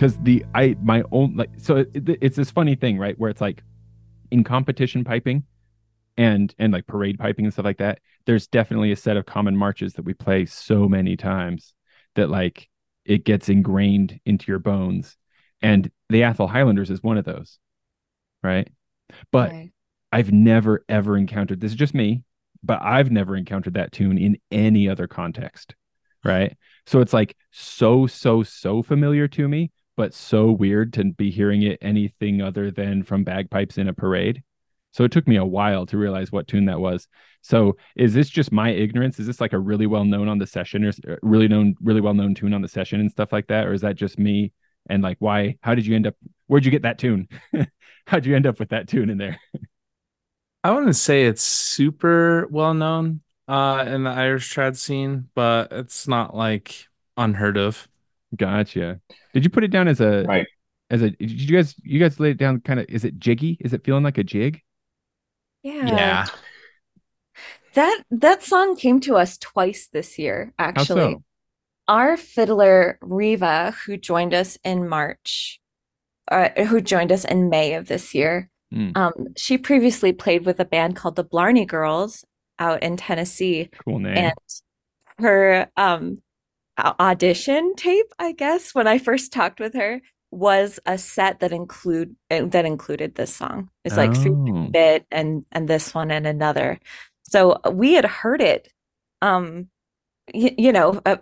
track that was because the I my own like so it, it's this funny thing right where it's like in competition piping and and like parade piping and stuff like that there's definitely a set of common marches that we play so many times that like it gets ingrained into your bones. And the Athol Highlanders is one of those right? But right. I've never ever encountered this is just me but I've never encountered that tune in any other context right? So it's like so so so familiar to me but so weird to be hearing it anything other than from bagpipes in a parade so it took me a while to realize what tune that was. So is this just my ignorance? Is this like a really well known on the session or uh, really known, really well known tune on the session and stuff like that? Or is that just me? And like, why, how did you end up, where'd you get that tune? How'd you end up with that tune in there? I wouldn't say it's super well known uh, in the Irish trad scene, but it's not like unheard of. Gotcha. Did you put it down as a, right. as a, did you guys, you guys lay it down kind of, is it jiggy? Is it feeling like a jig? Yeah. Yeah. That that song came to us twice this year, actually. So? Our fiddler Riva, who joined us in March, uh, who joined us in May of this year, mm. um, she previously played with a band called the Blarney Girls out in Tennessee. Cool name. And her um, audition tape, I guess, when I first talked with her, was a set that include that included this song. It's like oh. three bit and and this one and another. So uh, we had heard it. Um, y- you know, uh,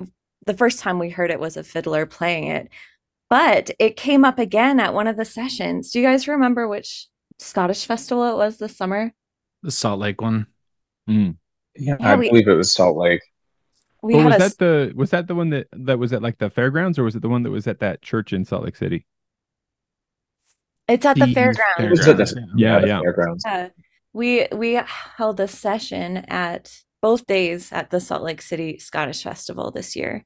the first time we heard it was a fiddler playing it, but it came up again at one of the sessions. Do you guys remember which Scottish festival it was this summer? The Salt Lake one. Mm. Yeah, yeah, I we, believe it was Salt Lake. We was a... that the was that the one that that was at like the fairgrounds, or was it the one that was at that church in Salt Lake City? It's at the fairgrounds. fairgrounds. yeah, yeah. Fairgrounds. Yeah. We we held a session at both days at the Salt Lake City Scottish Festival this year,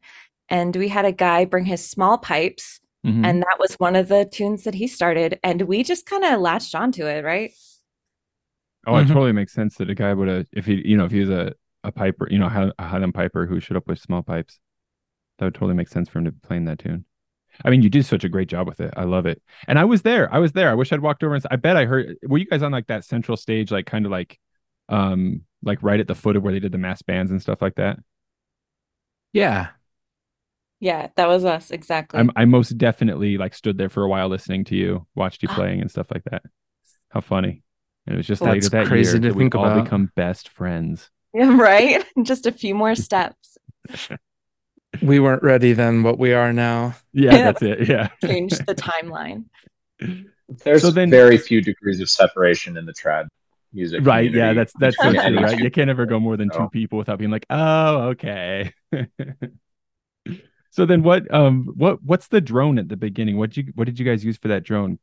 and we had a guy bring his small pipes, mm-hmm. and that was one of the tunes that he started, and we just kind of latched onto it, right? Oh, mm-hmm. it totally makes sense that a guy would have, if he, you know, if he was a a piper, you know, a Highland piper who showed up with small pipes. That would totally make sense for him to be playing that tune. I mean, you did such a great job with it. I love it. And I was there. I was there. I wish I'd walked over and I bet I heard were you guys on like that central stage, like kind of like um like right at the foot of where they did the mass bands and stuff like that? Yeah. Yeah, that was us exactly. I'm, I most definitely like stood there for a while listening to you, watched you playing and stuff like that. How funny! And it was just like that crazy year to that we all about. become best friends. Yeah, right. Just a few more steps. we weren't ready then, but we are now. Yeah, yeah. that's it. Yeah. Change the timeline. There's so then, very few degrees of separation in the trad music. Right. Community. Yeah, that's that's so true, right? You can't ever go more than two people without being like, oh, okay. so then what um what what's the drone at the beginning? What you what did you guys use for that drone?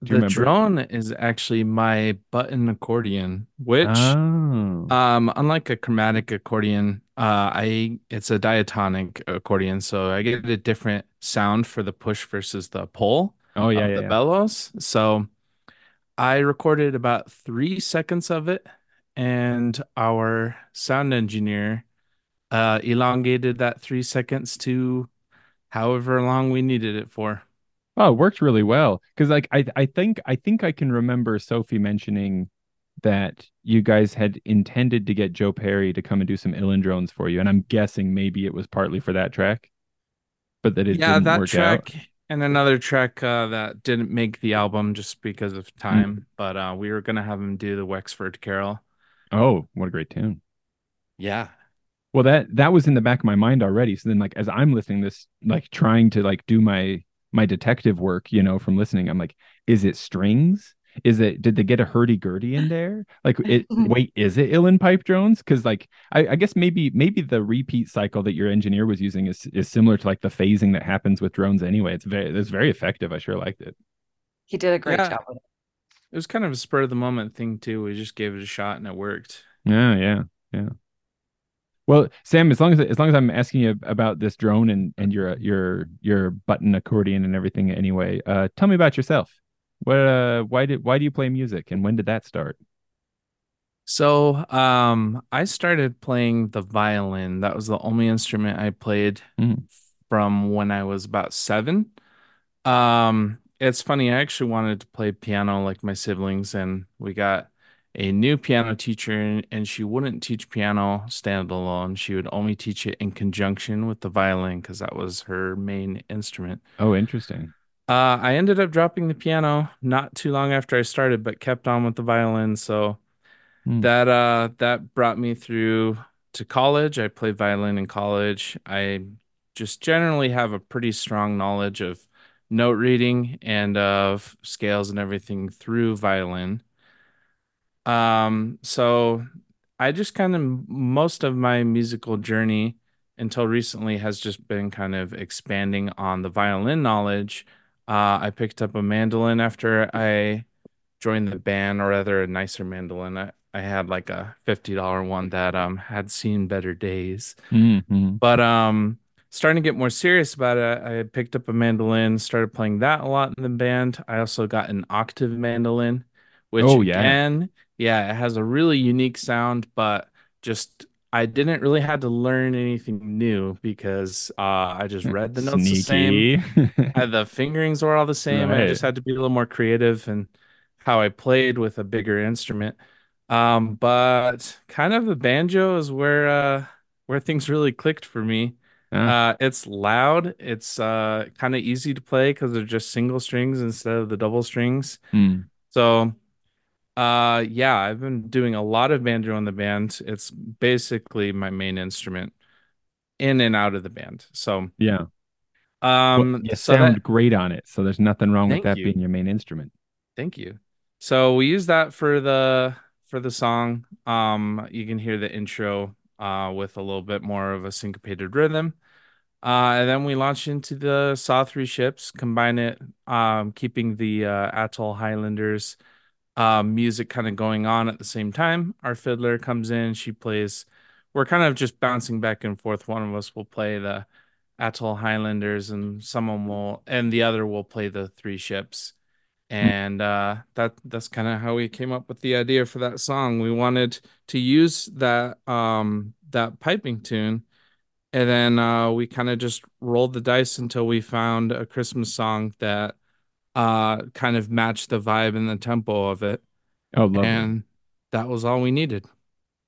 The remember? drone is actually my button accordion, which, oh. um, unlike a chromatic accordion, uh, I it's a diatonic accordion, so I get a different sound for the push versus the pull. Oh yeah, yeah the yeah. bellows. So I recorded about three seconds of it, and our sound engineer uh, elongated that three seconds to however long we needed it for. Oh, it worked really well because like I I think I think I can remember Sophie mentioning that you guys had intended to get Joe Perry to come and do some Uilleann drones for you, and I'm guessing maybe it was partly for that track, but that it yeah that track out. and another track uh, that didn't make the album just because of hmm. time, mm. but uh, we were gonna have him do the Wexford Carol. Oh, what a great tune! Yeah, well that that was in the back of my mind already so then like as i'm listening this like trying to like do my my detective work, you know, from listening. I'm like, is it strings? Is it did they get a hurdy gurdy in there? Like it wait, is it Uilleann pipe drones? Because like I, I, guess maybe maybe the repeat cycle that your engineer was using is is similar to like the phasing that happens with drones anyway. It's very it's very effective. I sure liked it. He did a great yeah. job with it. It was kind of a spur of the moment thing too. We just gave it a shot and it worked. Yeah, yeah, yeah. Well, Sam, as long as as long as I'm asking you about this drone and and your your your button accordion and everything anyway, uh, tell me about yourself. What uh, why did why do you play music and when did that start? So, um, I started playing the violin. That was the only instrument I played mm. from when I was about seven. Um, it's funny. I actually wanted to play piano like my siblings, and we got a new piano teacher, and she wouldn't teach piano standalone. She would only teach it in conjunction with the violin because that was her main instrument. Oh, interesting. Uh, I ended up dropping the piano not too long after I started, but kept on with the violin. So mm. that uh, that brought me through to college. I played violin in college. I just generally have a pretty strong knowledge of note reading and of scales and everything through violin. Um, so I just kind of most of my musical journey until recently has just been kind of expanding on the violin knowledge. Uh, I picked up a mandolin after I joined the band, or rather, a nicer mandolin. I, I had like a fifty dollar one that um had seen better days, mm-hmm. but um starting to get more serious about it, I picked up a mandolin, started playing that a lot in the band. I also got an octave mandolin, which oh, yeah. again, yeah, it has a really unique sound, but just I didn't really have to learn anything new because uh, I just read the notes Sneaky. the same. I, the fingerings were all the same. Right. I just had to be a little more creative and how I played with a bigger instrument. Um, but kind of the banjo is where uh, where things really clicked for me. Uh, it's loud. It's uh, kind of easy to play because they're just single strings instead of the double strings. Mm. So, uh, yeah, I've been doing a lot of banjo in the band. It's basically my main instrument in and out of the band. So, yeah. Um, well, you so sound that, great on it. So there's nothing wrong with that you. being your main instrument. Thank you. So we use that for the for the song. Um, you can hear the intro uh, with a little bit more of a syncopated rhythm. Uh, and then we launch into the Saw Three ships, combine it, um, keeping the uh, Athol Highlanders uh, music kind of going on at the same time. Our fiddler comes in, she plays. We're kind of just bouncing back and forth. One of us will play the Athol Highlanders, and someone will, and the other will play the three ships. Hmm. And uh, that that's kind of how we came up with the idea for that song. We wanted to use that um, that piping tune and then uh, we kind of just rolled the dice until we found a Christmas song that uh, kind of matched the vibe and the tempo of it. Oh, lovely. And that was all we needed.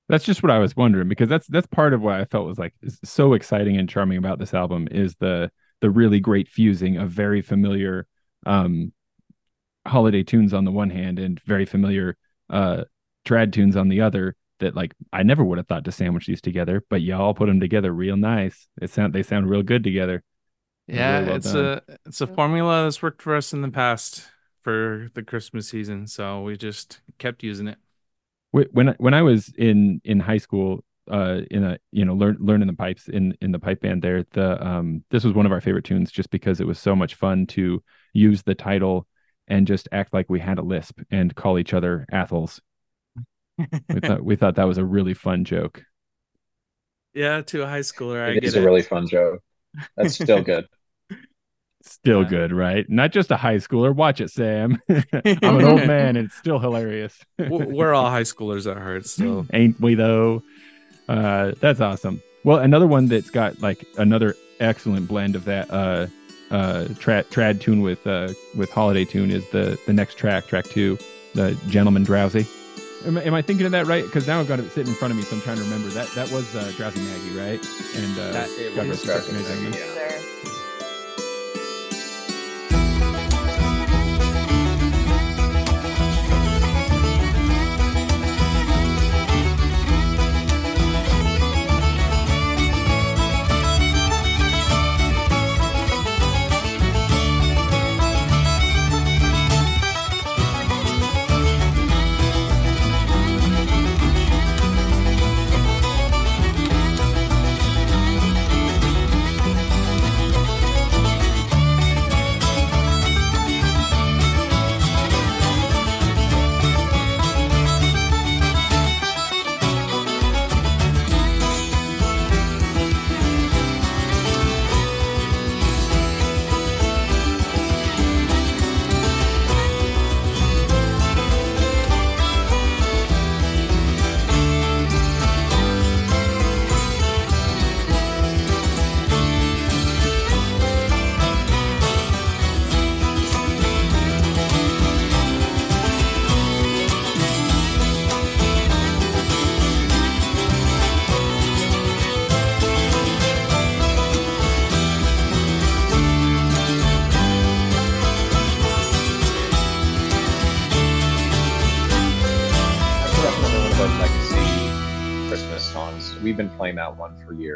That's just what I was wondering because that's that's part of what I felt was like so exciting and charming about this album is the the really great fusing of very familiar um, holiday tunes on the one hand and very familiar uh, trad tunes on the other that like I never would have thought to sandwich these together, but y'all put them together real nice. It sound they sound real good together. Yeah, really well it's done. a it's a formula that's worked for us in the past for the Christmas season, so we just kept using it. When when I was in in high school, uh, in a you know learn learning the pipes in in the pipe band there, the um this was one of our favorite tunes just because it was so much fun to use the title and just act like we had a lisp and call each other Athels we thought we thought that was a really fun joke. Yeah, to a high schooler, I it is a really fun joke. That's still good. Still yeah. good, right? Not just a high schooler. Watch it, Sam. I'm an old man, and it's still hilarious. We're all high schoolers at heart, so ain't we? Though, uh, that's awesome. Well, another one that's got like another excellent blend of that uh, uh, trad, trad tune with uh, with holiday tune is the the next track, track two, the Gentleman Drowsy. Am, am I thinking of that right? Because now I've got it sitting in front of me, so I'm trying to remember. That that was uh, Drowsy Maggie, right? And uh, that, it was Drowsy Maggie. Yeah.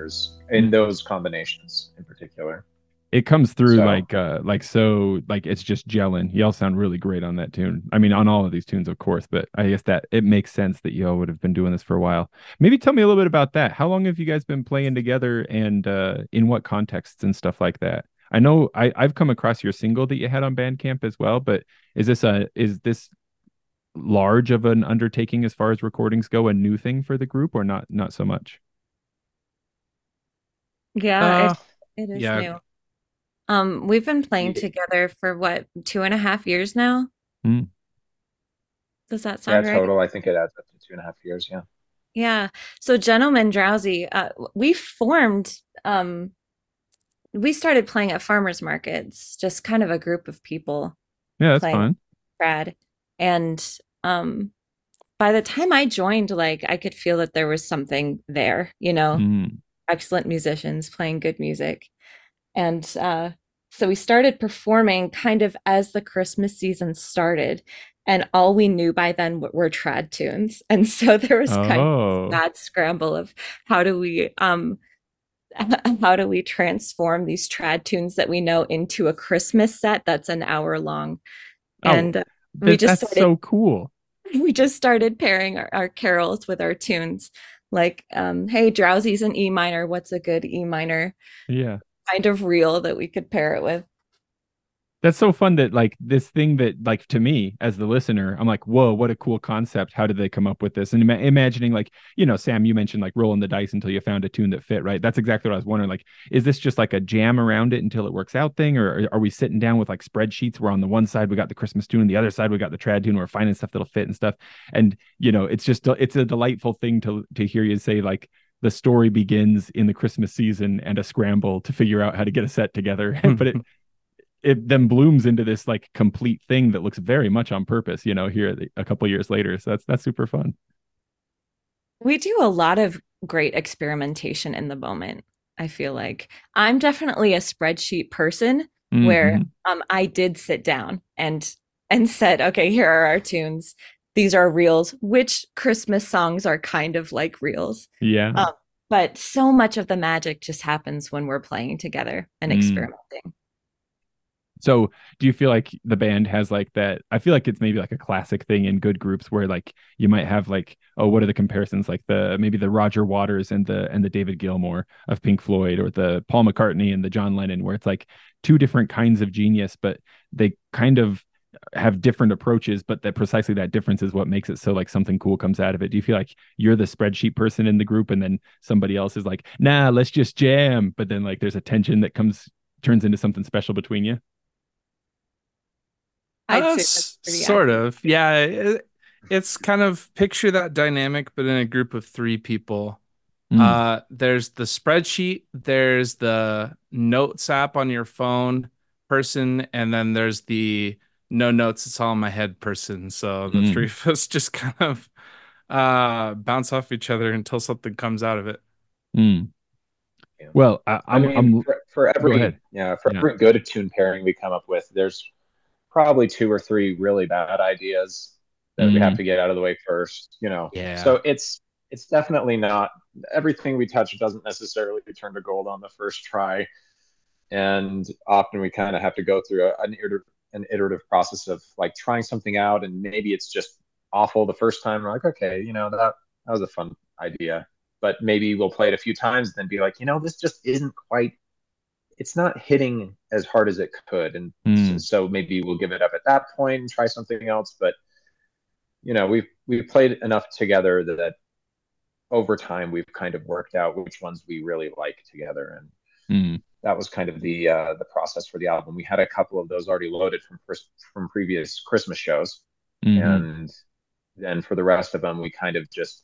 Years in those combinations in particular. It comes through so. like uh like so like it's just gelling. Y'all sound really great on that tune. I mean on all of these tunes of course but i guess that it makes sense that y'all would have been doing this for a while. Maybe tell me a little bit about that. How long have you guys been playing together and uh in what contexts and stuff like that? I know i i've come across your single that you had on bandcamp as well but is this a is this large of an undertaking as far as recordings go a new thing for the group or not not so much yeah uh, it is yeah. new um, we've been playing together for what two and a half years now. Mm. Does that sound yeah, right? total. I think it adds up to two and a half years. Yeah. Yeah. So, gentlemen, drowsy. Uh, we formed. Um, we started playing at farmers markets, just kind of a group of people. Yeah, that's fun. Brad, and um, by the time I joined, like I could feel that there was something there. You know, mm. Excellent musicians playing good music and uh, so we started performing kind of as the Christmas season started. And all we knew by then were trad tunes. And so there was kind oh. of that scramble of how do we um how do we transform these trad tunes that we know into a Christmas set that's an hour long? Oh, and uh, we just that's started, so cool. We just started pairing our, our carols with our tunes like um hey drowsy's an e minor what's a good e minor yeah kind of real that we could pair it with. That's so fun that like this thing that like to me as the listener, I'm like, whoa, what a cool concept. How did they come up with this? And Im- imagining like, you know, Sam, you mentioned like rolling the dice until you found a tune that fit, right? That's exactly what I was wondering. Like, is this just like a jam around it until it works out thing? Or are we sitting down with like spreadsheets where on the one side we got the Christmas tune, the other side we got the trad tune, we're finding stuff that'll fit and stuff. And, you know, it's just, it's a delightful thing to, to hear you say like, the story begins in the Christmas season and a scramble to figure out how to get a set together. but it it then blooms into this like complete thing that looks very much on purpose, you know, here a couple years later. So that's that's super fun. We do a lot of great experimentation in the moment. I feel like I'm definitely a spreadsheet person mm-hmm. where um I did sit down and and said, okay, here are our tunes these are reels which christmas songs are kind of like reels yeah um, but so much of the magic just happens when we're playing together and mm. So do you feel like the band has like that i feel like it's maybe like a classic thing in good groups where like you might have like oh what are the comparisons like the maybe the roger waters and the and the david gilmour of pink floyd or the paul mccartney and the john lennon where it's like two different kinds of genius but they kind of have different approaches, but that precisely that difference is what makes it so like something cool comes out of it. Do you feel like you're the spreadsheet person in the group and then somebody else is like, nah, let's just jam. But then like there's a tension that comes turns into something special between you? Uh, sort of. Yeah. It, it's kind of picture that dynamic, but in a group of three people. Mm. Uh, there's the spreadsheet, there's the notes app on your phone person, and then there's the no notes, it's all in my head person. So the mm. three of us just kind of uh bounce off each other until something comes out of it. Mm. Yeah. Well, I, I'm, I mean, I'm for, for every yeah for yeah. every good tune pairing we come up with, there's probably two or three really bad ideas that mm. we have mm. to get out of the way first. You know, yeah. So it's it's definitely not everything we touch doesn't necessarily turn to gold on the first try, and often we kind of have to go through a, an an iterative process of like trying something out and maybe it's just awful the first time we're like okay you know that that was a fun idea but maybe we'll play it a few times and then be like you know this just isn't quite it's not hitting as hard as it could and mm. so maybe we'll give it up at that point and try something else but you know we've we've played enough together that, over time we've kind of worked out which ones we really like together and mm that was kind of the uh, the process for the album. We had a couple of those already loaded from from previous Christmas shows, mm-hmm. and then for the rest of them, we kind of just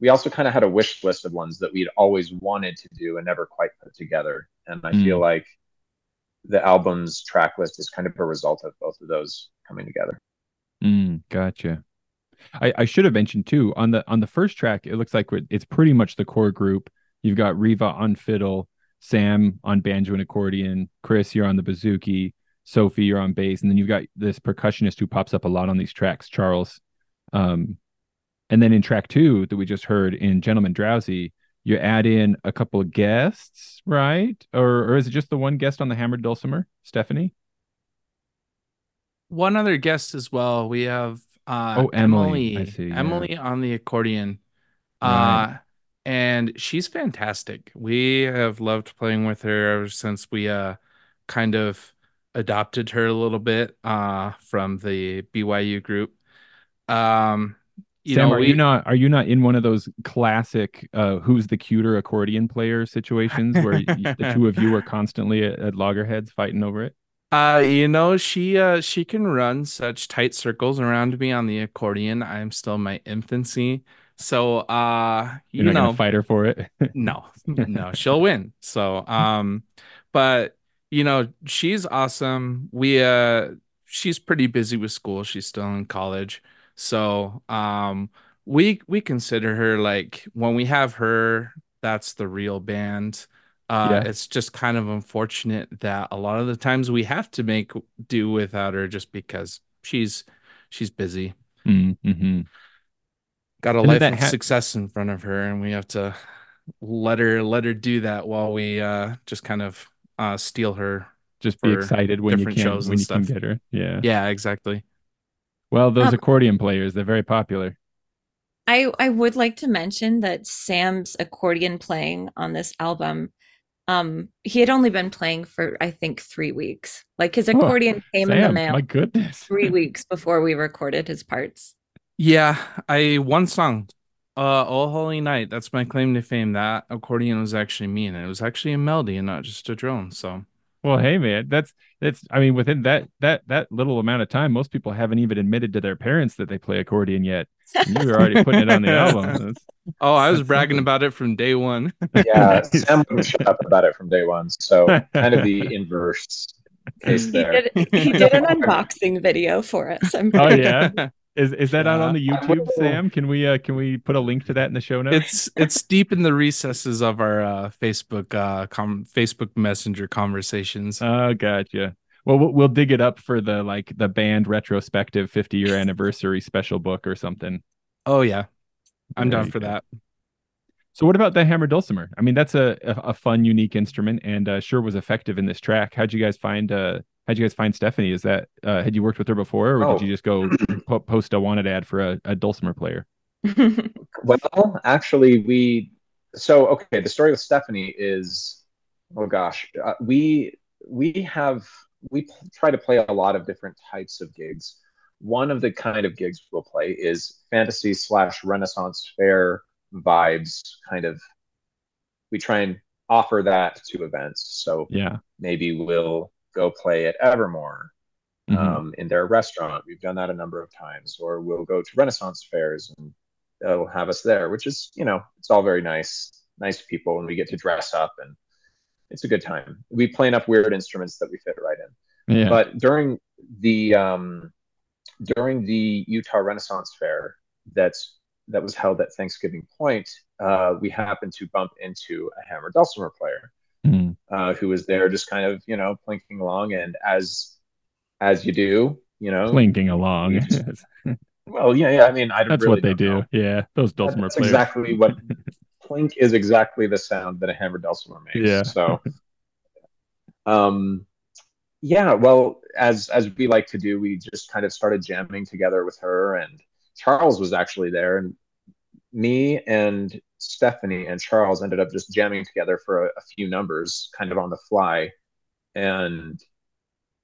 we also kind of had a wish list of ones that we'd always wanted to do and never quite put together. And I mm. feel like the album's track list is kind of a result of both of those coming together. Mm, gotcha. I, I should have mentioned too on the on the first track. It looks like it's pretty much the core group. You've got Riva on fiddle, Sam on banjo and accordion, Chris, you're on the bouzouki, Sophie, you're on bass, and then you've got this percussionist who pops up a lot on these tracks, Charles. Um, and then in track two that we just heard in Gentleman Drowsy, you add in a couple of guests, right? Or or is it just the one guest on the hammered dulcimer, Stephanie? One other guest as well. We have uh, oh Emily, Emily, see, Emily yeah. on the accordion. Right. Uh, and she's fantastic. We have loved playing with her ever since we uh kind of adopted her a little bit uh from the BYU group. Um you Sam, know, are we, you not are you not in one of those classic uh, "who's the cuter accordion player" situations where the two of you are constantly at, at loggerheads fighting over it? Uh, you know, she uh she can run such tight circles around me on the accordion. I'm still in my infancy. So uh you You're know fight her for it. no, no, she'll win. So um but you know, she's awesome. We uh she's pretty busy with school. She's still in college. So um we we consider her like when we have her, that's the real band. Uh, yeah. it's just kind of unfortunate that a lot of the times we have to make do without her just because she's she's busy. Mm-hmm got a and life of ha- success in front of her and we have to let her let her do that while we uh just kind of uh steal her just be excited when you can when you stuff. can get her yeah yeah exactly well those um, accordion players they're very popular i i would like to mention that sam's accordion playing on this album um he had only been playing for i think three weeks like his accordion oh, came Sam, in the mail my goodness three weeks before we recorded his parts yeah, I one song, uh, "All Holy Night." That's my claim to fame. That accordion was actually me, and it was actually a melody and not just a drone. So, well, hey man, that's that's. I mean, within that that that little amount of time, most people haven't even admitted to their parents that they play accordion yet. And you were already putting it on the album. That's, oh, I was bragging something. about it from day one. yeah, Sam wouldn't shut up about it from day one. So, kind of the inverse case there. He did, he did an unboxing video for us. I'm oh yeah. Is is that out on the YouTube, Sam? Can we uh can we put a link to that in the show notes? It's it's deep in the recesses of our uh Facebook uh com- Facebook Messenger conversations. Oh, gotcha. Well, we'll dig it up for the like the band retrospective 50 year anniversary special book or something. Oh yeah, I'm there down for go. that. So, what about the hammer dulcimer? I mean, that's a a, a fun, unique instrument, and uh, sure was effective in this track. How'd you guys find uh how'd you guys find Stephanie? Is that uh, had you worked with her before, or oh. did you just go po- post a wanted ad for a, a dulcimer player? well, actually, we so okay. The story with Stephanie is oh gosh, uh, we we have we try to play a lot of different types of gigs. One of the kind of gigs we'll play is fantasy slash Renaissance fair vibes. Kind of, we try and offer that to events. So yeah, maybe we'll go play at Evermore mm-hmm. um, in their restaurant. We've done that a number of times, or we'll go to Renaissance fairs and they'll have us there, which is, you know, it's all very nice, nice people, and we get to dress up and it's a good time. We play enough weird instruments that we fit right in. Yeah. But during the um, during the Utah Renaissance Fair that's that was held at Thanksgiving Point, uh, we happened to bump into a hammer dulcimer player. Uh, who was there just kind of you know plinking along. And as as you do you know. Plinking along. Well yeah yeah i mean i that's really what they do. know. yeah those dulcimer that's players. exactly what plink is exactly the sound that a hammer dulcimer makes. Yeah. So um yeah well as as we like to do we just kind of started jamming together with her. And charles was actually there. And me and Stephanie and Charles ended up just jamming together for a, a few numbers, kind of on the fly. And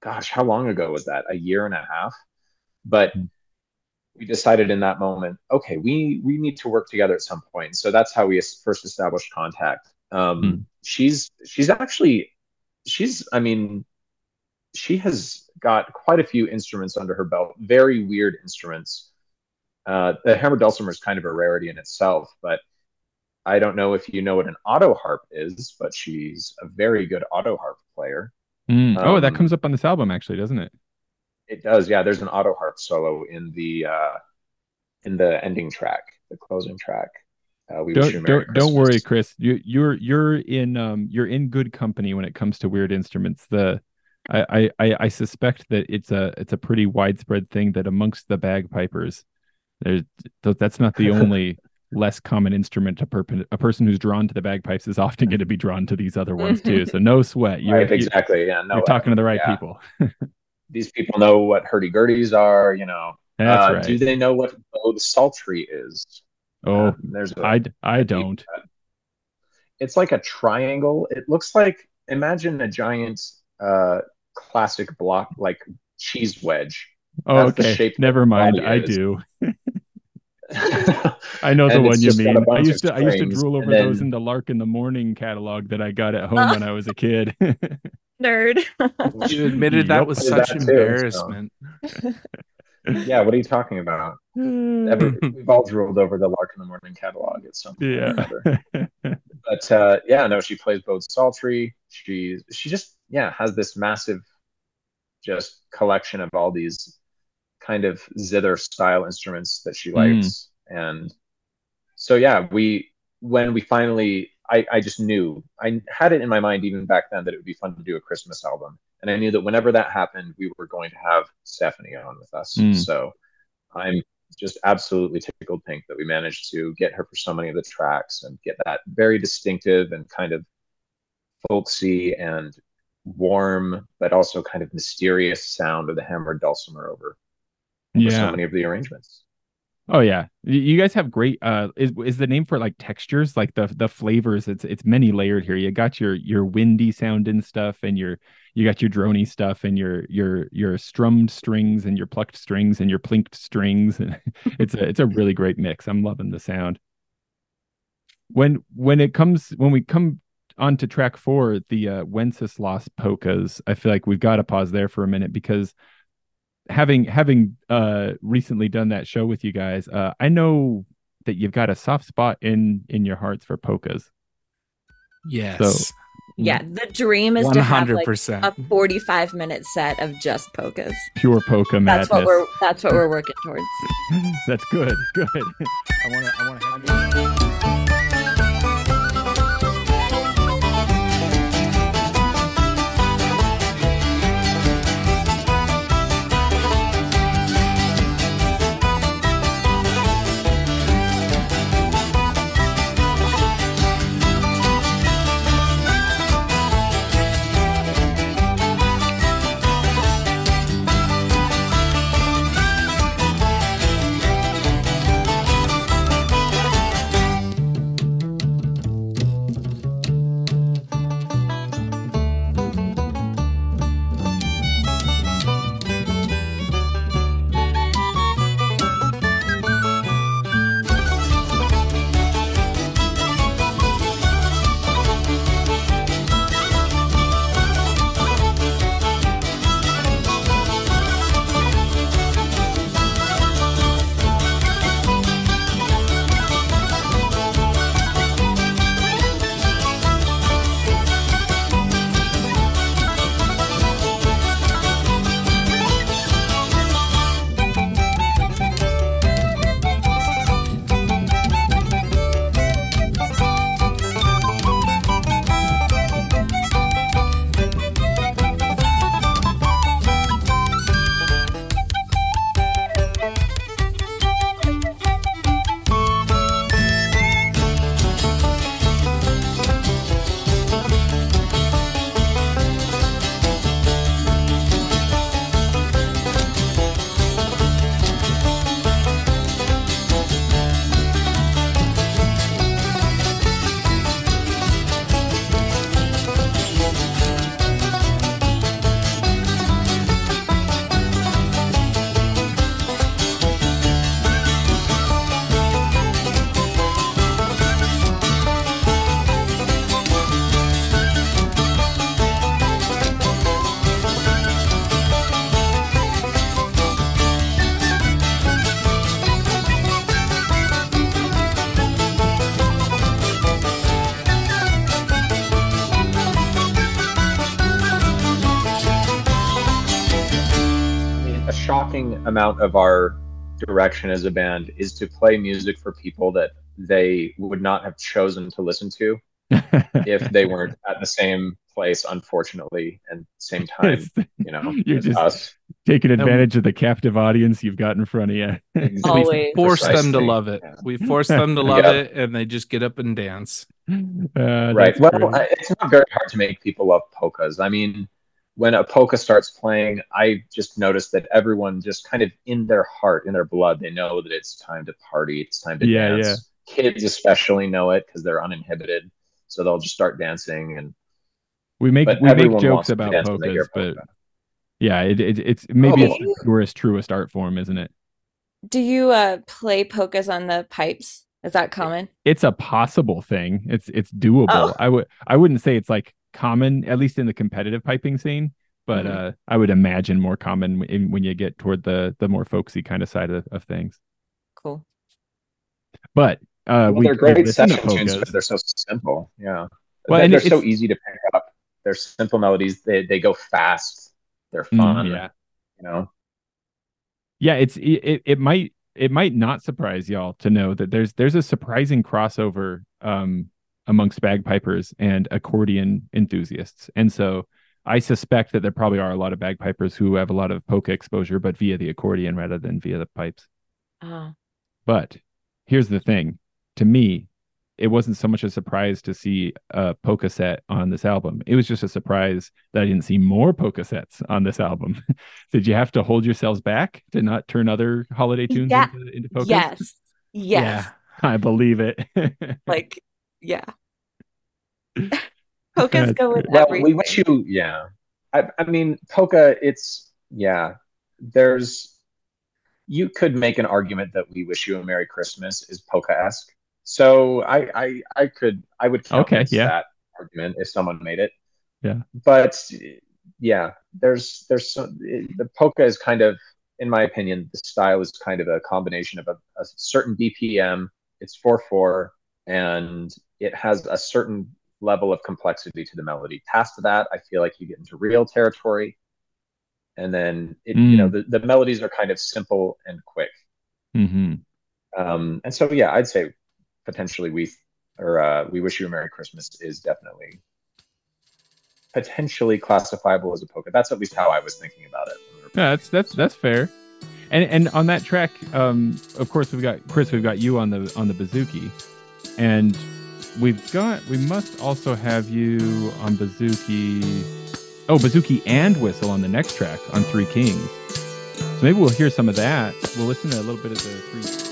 gosh, how long ago was that? A year and a half. But we decided in that moment, okay, we we need to work together at some point. So that's how we first established contact. Um, mm. She's she's actually she's I mean she has got quite a few instruments under her belt, very weird instruments. Uh, the hammer dulcimer is kind of a rarity in itself, but I don't know if you know what an auto harp is, but she's a very good auto harp player. Mm. Um, oh, that um, comes up on this album, actually, doesn't it? It does. Yeah, there's an auto harp solo in the uh, in the ending track, the closing track. Uh, we don't don't, don't worry, Chris. You you're you're in um you're in good company when it comes to weird instruments. The I, I I suspect that it's a it's a pretty widespread thing that amongst the bagpipers, there's that's not the only less common instrument a, per- a person who's drawn to the bagpipes is often going to be drawn to these other ones too. So no sweat. You're right, exactly. Yeah no you're talking to the right yeah. people. These people know what hurdy-gurdies are you know. That's uh, right. do they know what bowed psaltery is? Oh uh, there's a, I, I don't. it's like a triangle. It looks like imagine a giant uh classic block like cheese wedge. Oh okay. never mind. i do I know the one you mean. I used to I used to drool over then... those in the Lark in the Morning catalog that I got at home when I was a kid. Nerd. you admitted that was such that embarrassment. So. yeah, what are you talking about? Every, we've all drooled over the Lark in the Morning catalog at some point. Yeah. but uh, yeah, no, she plays bowed psaltery. She she just yeah has this massive just collection of all these kind of zither style instruments that she hmm. likes. Mm. And so yeah, we when we finally I, I just knew I had it in my mind even back then that it would be fun to do a Christmas album. And I knew that whenever that happened, we were going to have Stephanie on with us. Mm. So I'm just absolutely tickled pink that we managed to get her for so many of the tracks and get that very distinctive and kind of folksy and warm, but also kind of mysterious sound of the hammered dulcimer over yeah. so many of the arrangements. Oh yeah, you guys have great. Uh, is is the name for like textures, like the the flavors? It's it's many layered here. You got your your windy sounding stuff, and your you got your drony stuff, and your your your strummed strings, and your plucked strings, and your plinked strings. And it's a it's a really great mix. I'm loving the sound. When when it comes when we come on to track four, the uh, Wenceslas polkas, I feel like we've got to pause there for a minute because having having uh recently done that show with you guys, uh I know that you've got a soft spot in in your hearts for polkas. Yes. So, yeah, the dream is 100%. to have like a 45 minute set of just polkas. Pure polka madness. That's what we're that's what we're working towards. that's good. Good. I want to I want to have amount of our direction as a band is to play music for people that they would not have chosen to listen to if they weren't at the same place unfortunately and same time you know you're just us taking advantage of the captive audience you've got in front of you. Always. we force Precisely. them to love it. Yeah. We force them to love it, and they just get up and dance. Uh, right. Well, I, it's not very hard to make people love polkas. I mean, when a polka starts playing, I just notice that everyone just kind of in their heart, in their blood, they know that it's time to party. It's time to yeah, dance. Yeah. Kids especially know it because they're uninhibited, so they'll just start dancing. And we make we make jokes about polkas, but yeah, it, it, it's maybe oh. it's the purest, truest art form, isn't it? Do you uh, play polkas on the pipes? Is that common? It's a possible thing. It's it's doable. Oh. I would I wouldn't say it's like common, at least in the competitive piping scene, but mm-hmm. uh, I would imagine more common in, when you get toward the the more folksy kind of side of, of things. Cool. But uh, well, we, they're great session tunes, but they're so simple. Yeah. Well, they're, and they're so easy to pick up. They're simple melodies. They they go fast they're mm, fun. Mm, yeah. You know? Yeah, it's it, it might it might not surprise y'all to know that there's there's a surprising crossover um amongst bagpipers and accordion enthusiasts. And so I suspect that there probably are a lot of bagpipers who have a lot of polka exposure, but via the accordion rather than via the pipes. Uh-huh. But here's the thing to me, it wasn't so much a surprise to see a polka set on this album. It was just a surprise that I didn't see more polka sets on this album. Did you have to hold yourselves back to not turn other holiday tunes yeah. into, into polkas? Yes. Yes. Yeah, I believe it. like, yeah. Polkas go with well, everything. We wish you, yeah. I, I mean, polka, it's, yeah, there's, you could make an argument that we wish you a Merry Christmas is polka esque so I, I, I could, I would count okay, yeah. that argument if someone made it. Yeah. But yeah, there's, there's some, the polka is kind of, in my opinion, the style is kind of a combination of a, a certain BPM. It's four four, and it has a certain level of complexity to the melody. Past that, I feel like you get into real territory, and then it, mm. you know mm. the, the melodies are kind of simple and quick. Mm-hmm. Um, and so yeah, I'd say potentially we or uh, we wish you a merry christmas is definitely potentially classifiable as a polka that's at least how i was thinking about it yeah that's that's that's fair and and on that track um of course we've got chris we've got you on the on the bouzouki and we've got we must also have you on bouzouki oh bouzouki and whistle on the next track on three kings. So maybe we'll hear some of that. We'll listen to a little bit of the three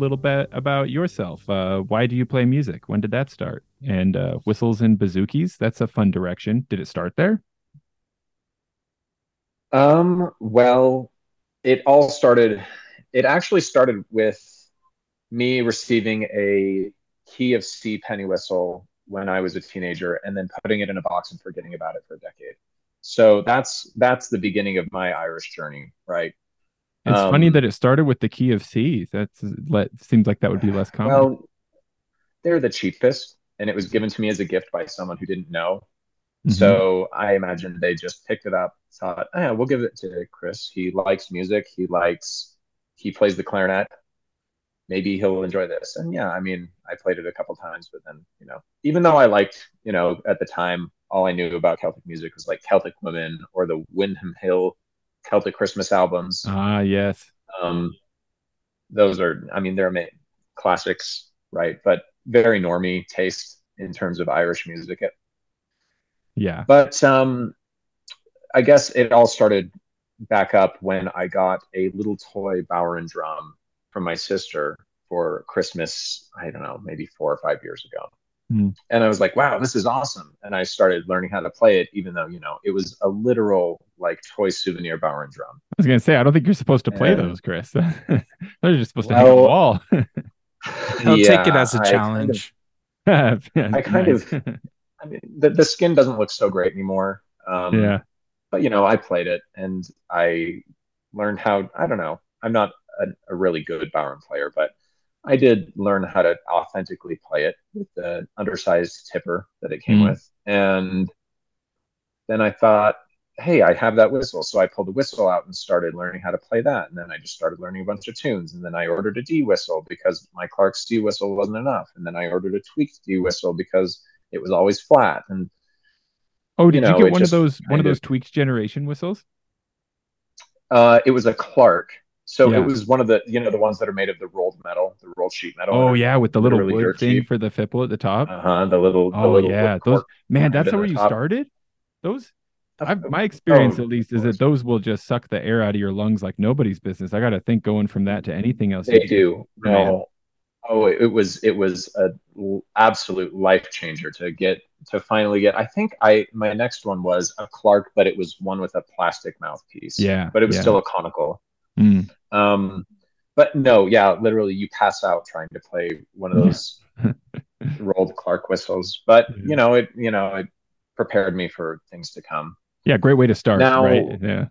little bit about yourself. Uh, why do you play music? When did that start? And uh, whistles and bouzoukis, that's a fun direction. Did it start there? Um, well, it all started, it actually started with me receiving a key of C penny whistle when I was a teenager and then putting it in a box and forgetting about it for a decade. So that's that's the beginning of my Irish journey, right? It's um, funny that it started with the key of C. That seems like that would be less common. Well, they're the cheapest, and it was given to me as a gift by someone who didn't know. Mm-hmm. So I imagine they just picked it up, thought, oh, yeah, we'll give it to Chris. He likes music. He likes, he plays the clarinet. Maybe he'll enjoy this. And yeah, I mean, I played it a couple times, but then, you know, even though I liked, you know, at the time, all I knew about Celtic music was like Celtic Women or the Windham Hill Celtic Christmas albums. Ah, yes. Um, those are, I mean, they're classics, right? But very normy taste in terms of Irish music. Yeah. But um, I guess it all started back up when I got a little toy bodhrán drum from my sister for Christmas. I don't know, maybe four or five years ago. Mm. And I was like, wow, this is awesome. And I started learning how to play it, even though, you know, it was a literal like toy souvenir bodhrán drum. I was going to say, I don't think you're supposed to play and, those, Chris. They're just supposed well, to hang on the wall. I'll yeah, take it as a challenge. I kind of, I kind of I mean, the, the skin doesn't look so great anymore. Um, yeah. But, you know, I played it and I learned how, I don't know, I'm not a, a really good bodhrán player, but I did learn how to authentically play it with the undersized tipper that it came mm. with. And then I thought, hey, I have that whistle. So I pulled the whistle out and started learning how to play that. And then I just started learning a bunch of tunes. And then I ordered a D whistle because my Clarke's D whistle wasn't enough. And then I ordered a tweaked D whistle because it was always flat. And oh, did you, know, you get one of those one of those tweaked generation whistles? Uh, it was a Clark. So yeah. it was one of the you know the ones that are made of the rolled metal, the rolled sheet metal. Oh yeah, with the little wood thing cheap. for the fipple at the top. Uh huh. The little. Oh the little yeah, those man. That's where you top. started. Those. I've, my experience, oh, at least, is that those will just suck the air out of your lungs like nobody's business. I got to think going from that to anything else. They do. No, oh, it was it was a absolute life changer to get to finally get. I think I my next one was a Clarke, but it was one with a plastic mouthpiece. Yeah, but it was yeah. still a conical. Mm. Um, but no, yeah, literally, you pass out trying to play one of those rolled Clarke whistles. But you know, it you know it prepared me for things to come. Yeah, great way to start. Now, right? Yeah.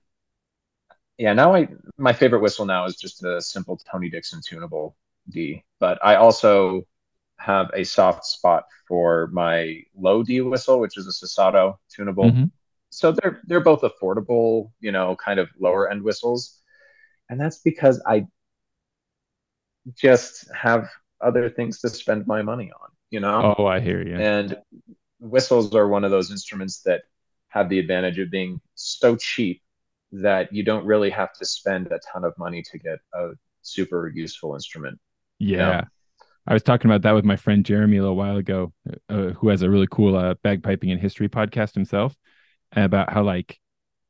Yeah. Now I my favorite whistle now is just a simple Tony Dixon tunable D. But I also have a soft spot for my low D whistle, which is a Susato tunable. Mm-hmm. So they're they're both affordable, you know, kind of lower end whistles and that's because I just have other things to spend my money on, you know? Oh, I hear you. And whistles are one of those instruments that have the advantage of being so cheap that you don't really have to spend a ton of money to get a super useful instrument. Yeah. You know? I was talking about that with my friend Jeremy a little while ago, uh, who has a really cool uh, bagpiping and history podcast himself, about how like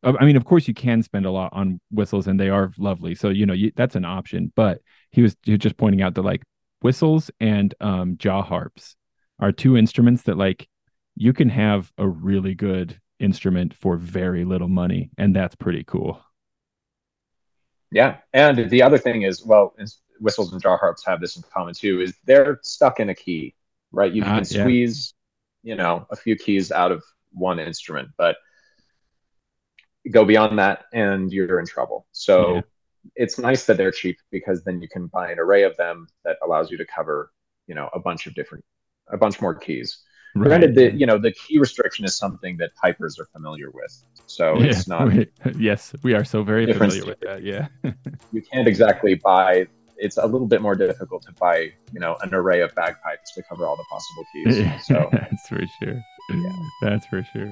I mean, of course, you can spend a lot on whistles, and they are lovely. So you know you, that's an option. But he was, he was just pointing out that like whistles and um, jaw harps are two instruments that like you can have a really good instrument for very little money, and that's pretty cool. Yeah, and the other thing is, well, whistles and jaw harps have this in common too: is they're stuck in a key, right? You ah, can squeeze, yeah. you know, a few keys out of one instrument, but go beyond that and you're in trouble. So yeah. it's nice that they're cheap because then you can buy an array of them that allows you to cover, you know, a bunch of different, a bunch more keys. Right. Granted, the you know the key restriction is something that pipers are familiar with, so yeah. it's not. We, yes, we are so very familiar with that. Yeah, you can't exactly buy. It's a little bit more difficult to buy, you know, an array of bagpipes to cover all the possible keys. So that's for sure. Yeah. That's for sure.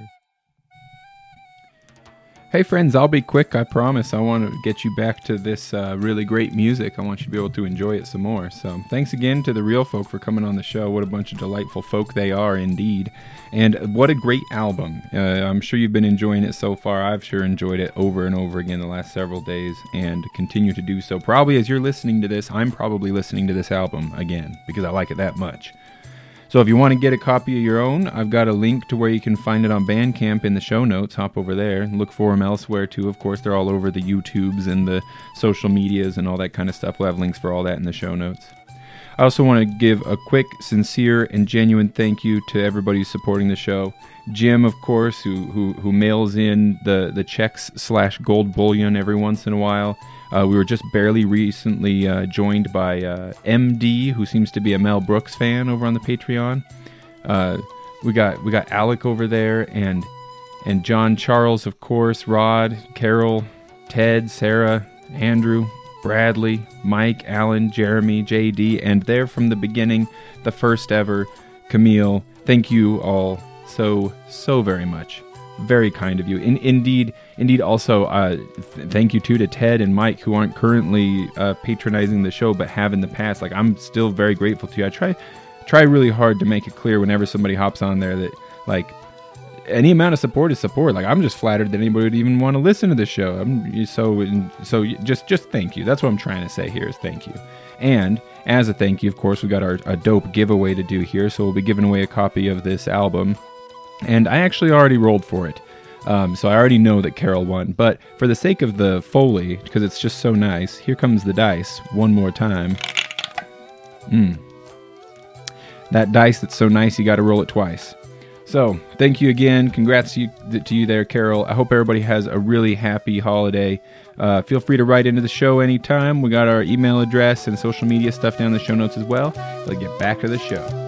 Hey, friends, I'll be quick, I promise. I want to get you back to this uh, really great music. I want you to be able to enjoy it some more. So, thanks again to the Reel Folk for coming on the show. What a bunch of delightful folk they are, indeed. And what a great album. Uh, I'm sure you've been enjoying it so far. I've sure enjoyed it over and over again the last several days and continue to do so. Probably as you're listening to this, I'm probably listening to this album again because I like it that much. So if you want to get a copy of your own, I've got a link to where you can find it on Bandcamp in the show notes. Hop over there and look for them elsewhere too. Of course, they're all over the YouTubes and the social medias and all that kind of stuff. We'll have links for all that in the show notes. I also want to give a quick, sincere, and genuine thank you to everybody supporting the show. Jim, of course, who who, who mails in the, the checks slash gold bullion every once in a while. Uh, we were just barely recently uh, joined by uh, MD, who seems to be a Mel Brooks fan over on the Patreon. Uh, we got we got Alec over there, and and John Charles, of course, Rod, Carol, Ted, Sarah, Andrew, Bradley, Mike, Alan, Jeremy, JD, and there from the beginning, the first ever, Camille. Thank you all so, so very much. Very kind of you. In, indeed, indeed, also, uh, th- thank you too to Ted and Mike, who aren't currently uh, patronizing the show, but have in the past. Like, I'm still very grateful to you. I try, try really hard to make it clear whenever somebody hops on there that, like, any amount of support is support. Like I'm just flattered that anybody would even want to listen to the show. I'm so so just just thank you. That's what I'm trying to say here is thank you. And as a thank you, of course, we got our a dope giveaway to do here. So we'll be giving away a copy of this album, and I actually already rolled for it. Um, so I already know that Carol won. But for the sake of the foley, because it's just so nice, here comes the dice one more time. Mm. That dice that's so nice, you got to roll it twice. So, thank you again. Congrats to you, to you there, Carol. I hope everybody has a really happy holiday. Uh, feel free to write into the show anytime. We got our email address and social media stuff down in the show notes as well. Let's get back to the show.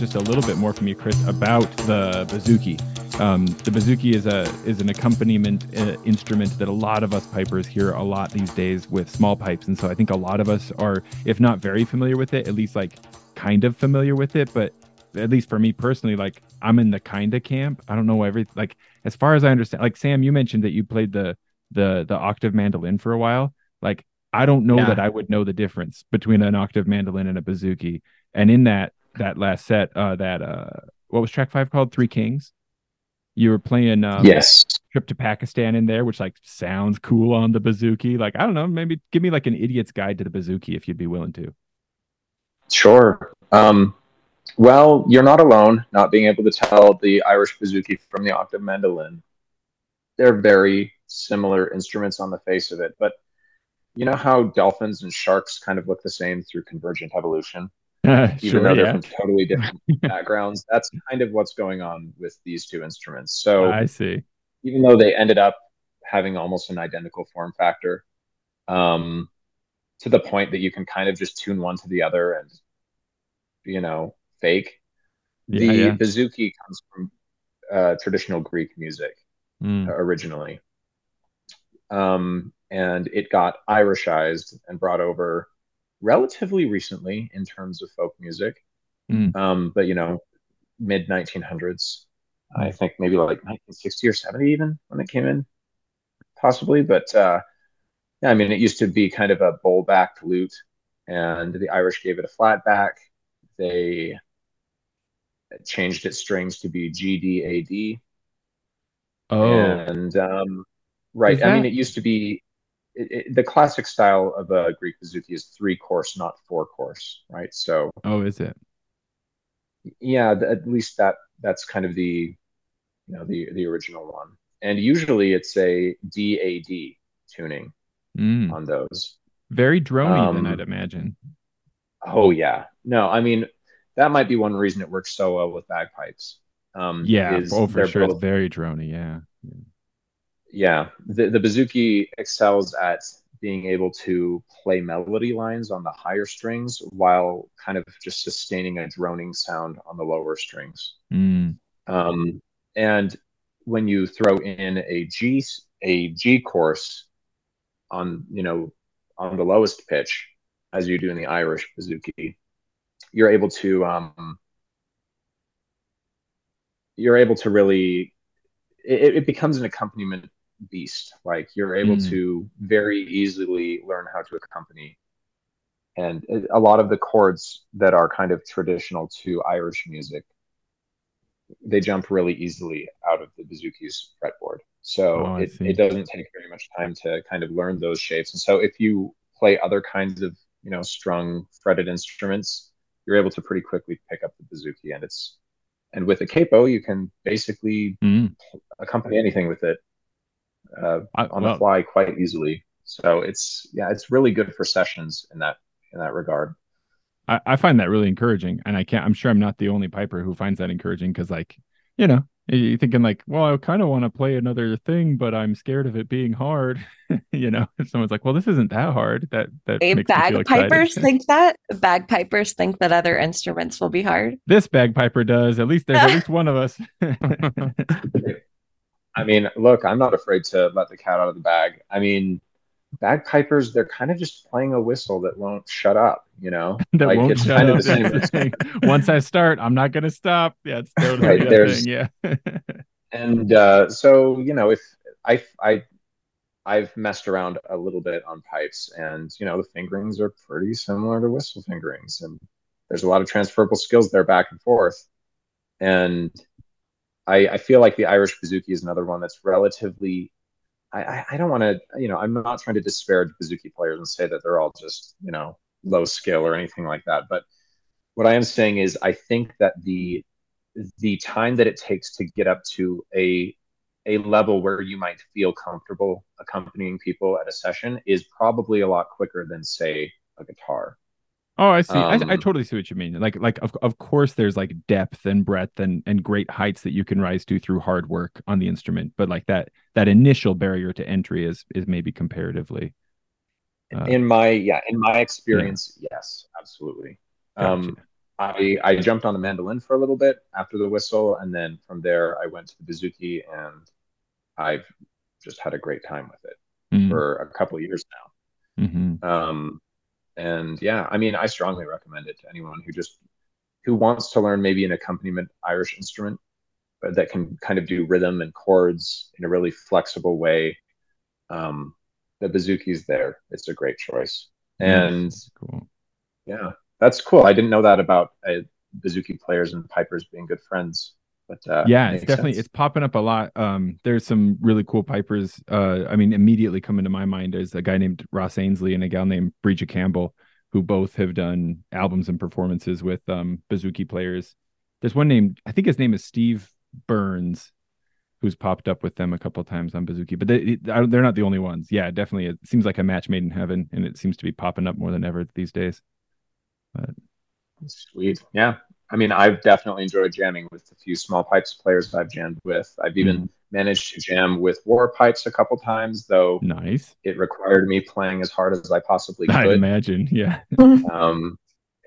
Just a little bit more from you, Chris, about the bouzouki. Um, the bouzouki is a is an accompaniment uh, instrument that a lot of us pipers hear a lot these days with small pipes, and so I think a lot of us are, if not very familiar with it, at least like kind of familiar with it. But at least for me personally, like I'm in the kind of camp. I don't know every like as far as I understand. Like Sam, you mentioned that you played the the the octave mandolin for a while. Like I don't know yeah. that I would know the difference between an octave mandolin and a bouzouki. And in that, that last set, uh, that uh, what was track five called? Three Kings. You were playing um, yes trip to Pakistan in there, which like sounds cool on the bouzouki. Like I don't know, maybe give me like an idiot's guide to the bouzouki if you'd be willing to. Sure. Um, well, you're not alone. Not being able to tell the Irish bouzouki from the octave mandolin. They're very similar instruments on the face of it, but you know how dolphins and sharks kind of look the same through convergent evolution even sure, though they're yeah. from totally different backgrounds. That's kind of what's going on with these two instruments. So I see. Even though they ended up having almost an identical form factor, um, to the point that you can kind of just tune one to the other and, you know, fake. Yeah, the yeah. bouzouki comes from uh, traditional Greek music mm. originally. Um, and it got Irishized and brought over relatively recently in terms of folk music. Mm. Um, but you know, mid 1900s, I think maybe like 1960 or 70 even when it came in, possibly. But uh, yeah, I mean, it used to be kind of a bowl backed lute, and the Irish gave it a flat back. They changed its strings to be G D A D. Oh, and um, right. That... I mean, it used to be it, it, the classic style of a Greek bouzouki is three course, not four course, right? So, oh, is it? Yeah, at least that that's kind of the you know the the original one, and usually it's a DAD tuning mm. on those. Very drony, um, then I'd imagine. Oh yeah, no, I mean that might be one reason it works so well with bagpipes. Um, yeah, oh for sure, both, it's very drony. Yeah. yeah yeah, the, the bouzouki excels at being able to play melody lines on the higher strings while kind of just sustaining a droning sound on the lower strings. Mm. Um, and when you throw in a G a G course on you know on the lowest pitch, as you do in the Irish bouzouki, you're able to um, you're able to really it, it becomes an accompaniment beast. Like you're able mm. to very easily learn how to accompany. And a lot of the chords that are kind of traditional to Irish music, they jump really easily out of the bouzouki's fretboard. So oh, it, it doesn't take very much time to kind of learn those shapes. And so if you play other kinds of, you know, strung fretted instruments, you're able to pretty quickly pick up the bouzouki and it's and with a capo you can basically mm. accompany anything with it uh, I, on well, the fly quite easily. So it's yeah, it's really good for sessions in that in that regard. I, I find that really encouraging, and I can't. I'm sure I'm not the only piper who finds that encouraging because, like, you know, you're thinking like, well, I kind of want to play another thing, but I'm scared of it being hard. you know, if someone's like, well, this isn't that hard. That that hey, bagpipers think that bagpipers think that other instruments will be hard. This bagpiper does. At least there's at least one of us. I mean, look, I'm not afraid to let the cat out of the bag. I mean, bagpipers, they're kind of just playing a whistle that won't shut up, you know? that like won't it's shut kind up. of the same. Once I start, I'm not going to stop. Yeah, it's totally right, there's, thing. Yeah. and uh, so, you know, if I, I, I've messed around a little bit on pipes, and you know the fingerings are pretty similar to whistle fingerings, and there's a lot of transferable skills there back and forth. And I, I feel like the Irish bouzouki is another one that's relatively. I, I don't want to, you know, I'm not trying to disparage bouzouki players and say that they're all just, you know, low skill or anything like that. But what I am saying is, I think that the the time that it takes to get up to a a level where you might feel comfortable accompanying people at a session is probably a lot quicker than say a guitar Oh, I see. Um, I, I um, totally see what you mean. Like, like of, of course, there's like depth and breadth and and great heights that you can rise to through hard work on the instrument. But like that that initial barrier to entry is is maybe comparatively. Uh, in my yeah, in my experience, yeah. yes, absolutely. Gotcha. Um, I I jumped on the mandolin for a little bit after the whistle, and then from there I went to the bouzouki, and I've just had a great time with it mm-hmm. for a couple years now. Mm-hmm. Um, and yeah, I mean, I strongly recommend it to anyone who just who wants to learn maybe an accompaniment Irish instrument, but that can kind of do rhythm and chords in a really flexible way. Um, the bouzouki's there. It's a great choice. And cool. yeah, that's cool. I didn't know that about uh, bouzouki players and pipers being good friends. But uh, yeah, it's definitely sense. it's popping up a lot. Um, there's some really cool pipers. Uh, I mean, immediately coming to my mind is a guy named Ross Ainslie and a gal named Breeja Campbell, who both have done albums and performances with um bouzouki players. There's one named I think his name is Steve Byrnes, who's popped up with them a couple times on bouzouki, but they, they're not the only ones. Yeah, definitely, it seems like a match made in heaven, and it seems to be popping up more than ever these days. But sweet, yeah. I mean, I've definitely enjoyed jamming with a few small pipes players I've jammed with. I've even mm. managed to jam with war pipes a couple times, though. Nice. It required me playing as hard as I possibly could. I imagine, yeah. um,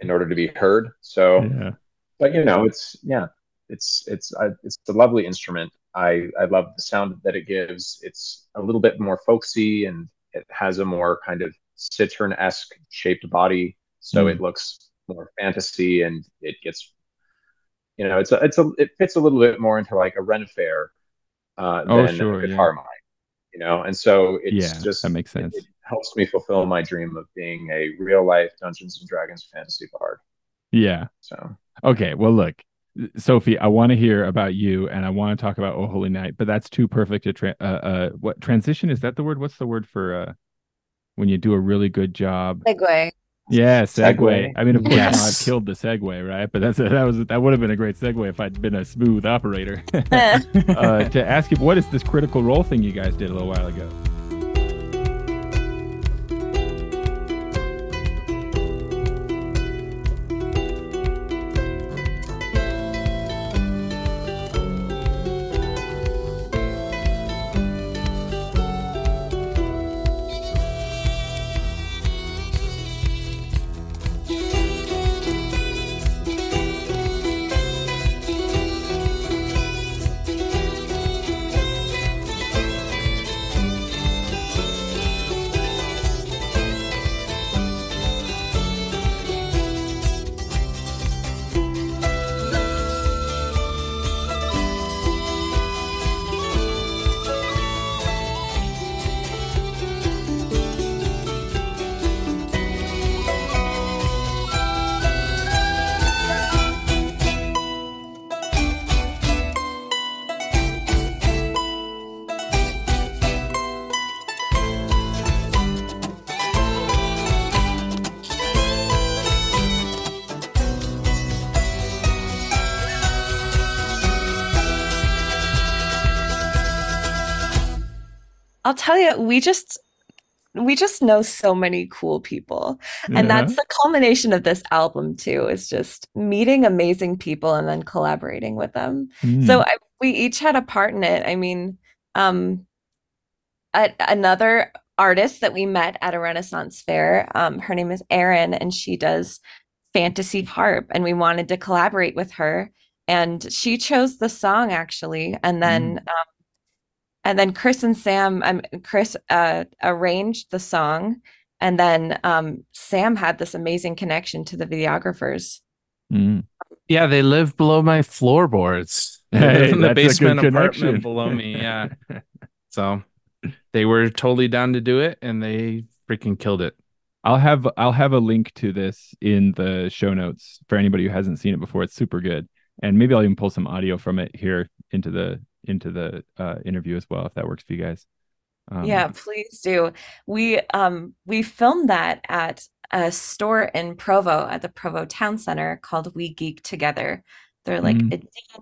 in order to be heard. So, yeah. but you know, it's yeah, it's it's uh, it's a lovely instrument. I I love the sound that it gives. It's a little bit more folksy, and it has a more kind of cittern esque shaped body, so mm. it looks more fantasy and it gets you know it's a it's a it fits a little bit more into like a Ren fair uh oh, than sure, a guitar yeah. mine you know? And so it's yeah, just that makes sense. it, it, helps me fulfill my dream of being a real life dungeons and dragons fantasy bard. Yeah. So. Okay well look sophie i want to hear about you and i want to talk about oh holy night but that's too perfect a tra- uh, uh what transition? Is that the word? What's the word for uh when you do a really good job? Segue yeah, segue. segue. I mean, of course, yes. I've killed the segue, right? But that's a, that was that would have been a great segue if I'd been a smooth operator. uh, to ask you, what is this critical role thing you guys did a little while ago? We just we just know so many cool people. And uh-huh. that's the culmination of this album too, is just meeting amazing people and then collaborating with them. Mm. So I, we each had a part in it. I mean, um a, another artist that we met at a Renaissance fair, um, her name is Erin, and she does fantasy harp, and we wanted to collaborate with her. And she chose the song actually, and then mm. um, and then Chris and Sam, um, Chris uh, arranged the song, and then um, Sam had this amazing connection to the videographers. Mm. Yeah, they live below my floorboards hey, in the basement apartment below me. Yeah, so they were totally down to do it, and they freaking killed it. I'll have I'll have a link to this in the show notes for anybody who hasn't seen it before. It's super good, and maybe I'll even pull some audio from it here into the into the uh, interview as well if that works for you guys. Um, yeah, please do. We um we filmed that at a store in Provo at the Provo Town Center called We Geek Together. They're like mm. a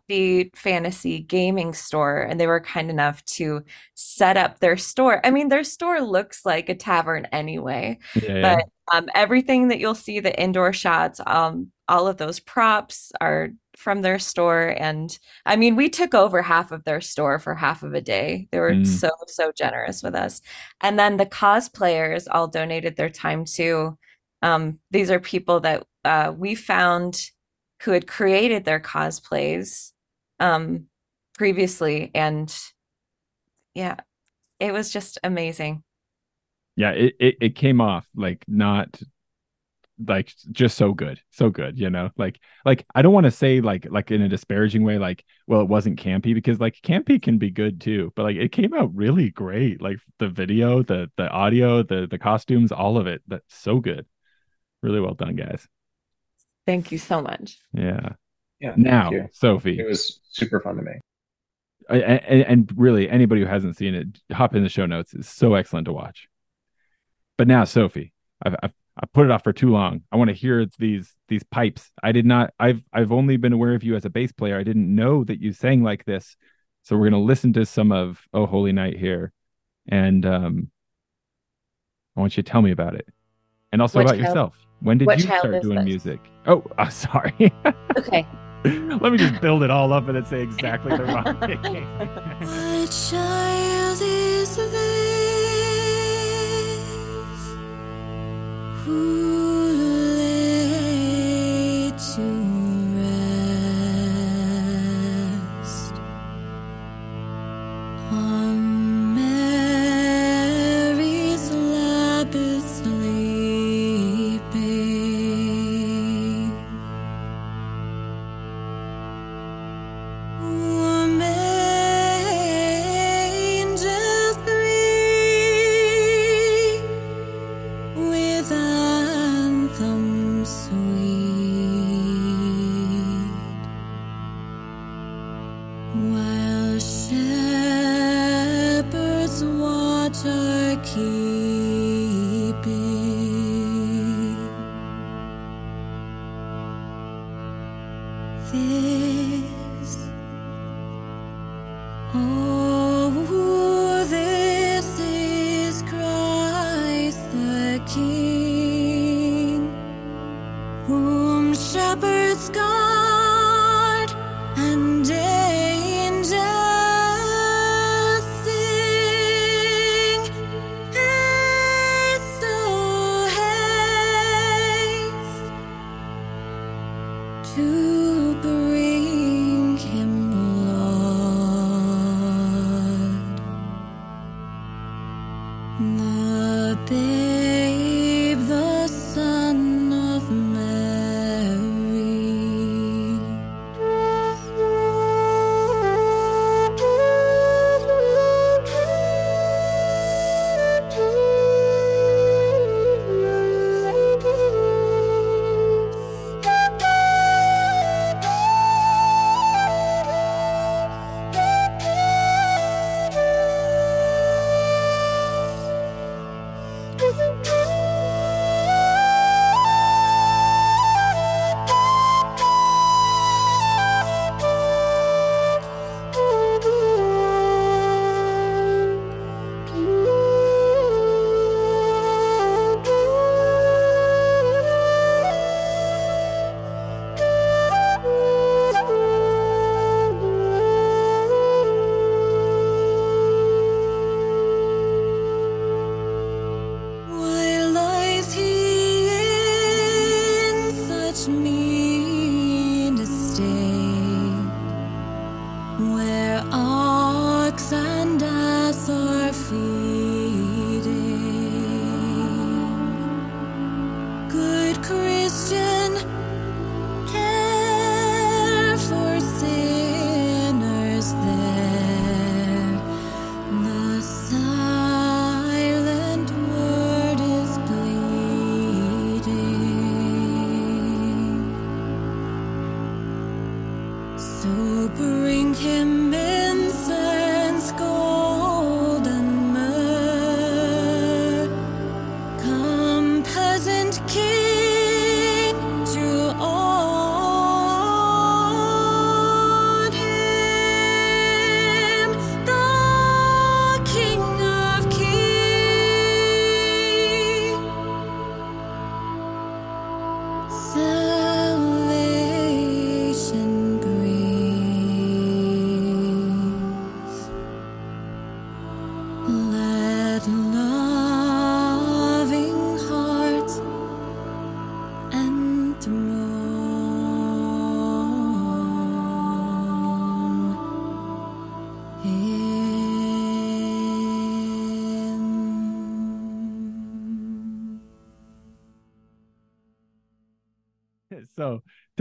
D&D fantasy gaming store and they were kind enough to set up their store. I mean, their store looks like a tavern anyway. Yeah, but um, everything that you'll see the indoor shots um all of those props are from their store and i mean we took over half of their store for half of a day. They were mm. so so generous with us. And then the cosplayers all donated their time too. Um, these are people that uh, we found who had created their cosplays um, previously and yeah it was just amazing. Yeah it, it, it came off like not like just so good so good you know? Like like i don't want to say like like in a disparaging way like well it wasn't campy because like campy can be good too but like it came out really great like the video the the audio the the costumes all of it that's so good. Really well done guys. Thank you so much. Yeah. Yeah now sophie. It was super fun to me. And, and really anybody who hasn't seen it hop in the show notes it's so excellent to watch. But now sophie I've, I've I put it off for too long. I want to hear these these pipes. I did not. I've I've only been aware of you as a bass player. I didn't know that you sang like this. So we're gonna listen to some of Oh Holy Night here, and um, I want you to tell me about it, and also what about child? yourself. When did what you start doing this? music? Oh, uh, sorry. okay. Let me just build it all up and then say exactly the wrong thing. what child is this? Who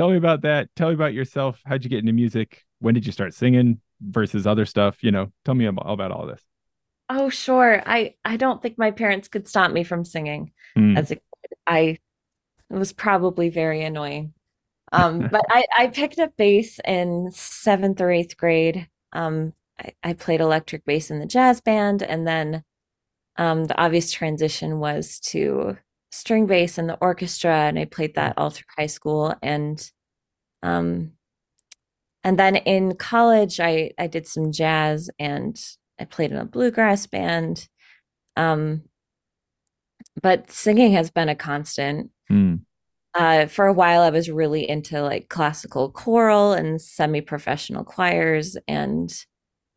tell me about that. Tell me about yourself. How'd you get into music? When did you start singing versus other stuff? You know, tell me about, about all this. Oh, sure. I I don't think my parents could stop me from singing mm. as a kid. I it was probably very annoying. Um, but I, I picked up bass in seventh or eighth grade. Um, I, I played electric bass in the jazz band, and then um, the obvious transition was to string bass in the orchestra and I played that all through high school and um and then in college I I did some jazz and I played in a bluegrass band um but singing has been a constant mm. uh for a while I was really into like classical choral and semi-professional choirs and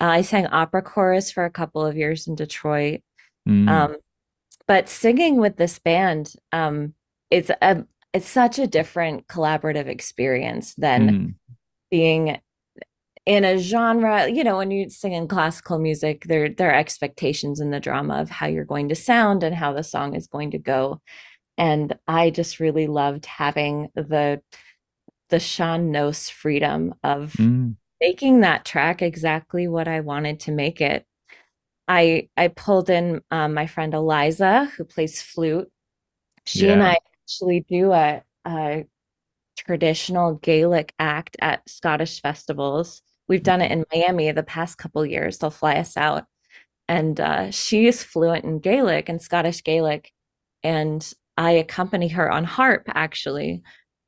uh, I sang opera chorus for a couple of years in Detroit mm. um but singing with this band um it's a it's such a different collaborative experience than mm. being in a genre you know when you sing in classical music there there are expectations in the drama of how you're going to sound and how the song is going to go and i just really loved having the the sean-nós freedom of mm. making that track exactly what i wanted to make it I I pulled in um, my friend Eliza who plays flute. She yeah. and I actually do a, a traditional Gaelic act at Scottish festivals. We've done it in Miami the past couple years. They'll fly us out, and uh, she is fluent in Gaelic and Scottish Gaelic, and I accompany her on harp actually.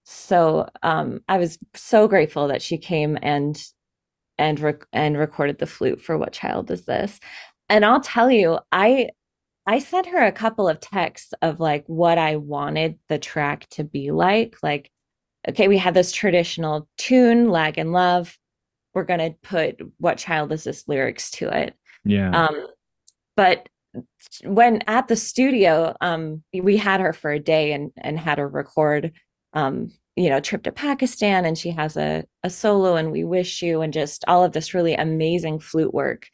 So um, I was so grateful that she came and and rec- and recorded the flute for what child is this and I'll tell you, I I sent her a couple of texts of like what I wanted the track to be like. Like, okay, we had this traditional tune, Lagan Love. We're gonna put what child is this lyrics to it. Yeah. Um, but when at the studio, um, we had her for a day and and had her record um, you know, trip to Pakistan and she has a a solo and we wish you and just all of this really amazing flute work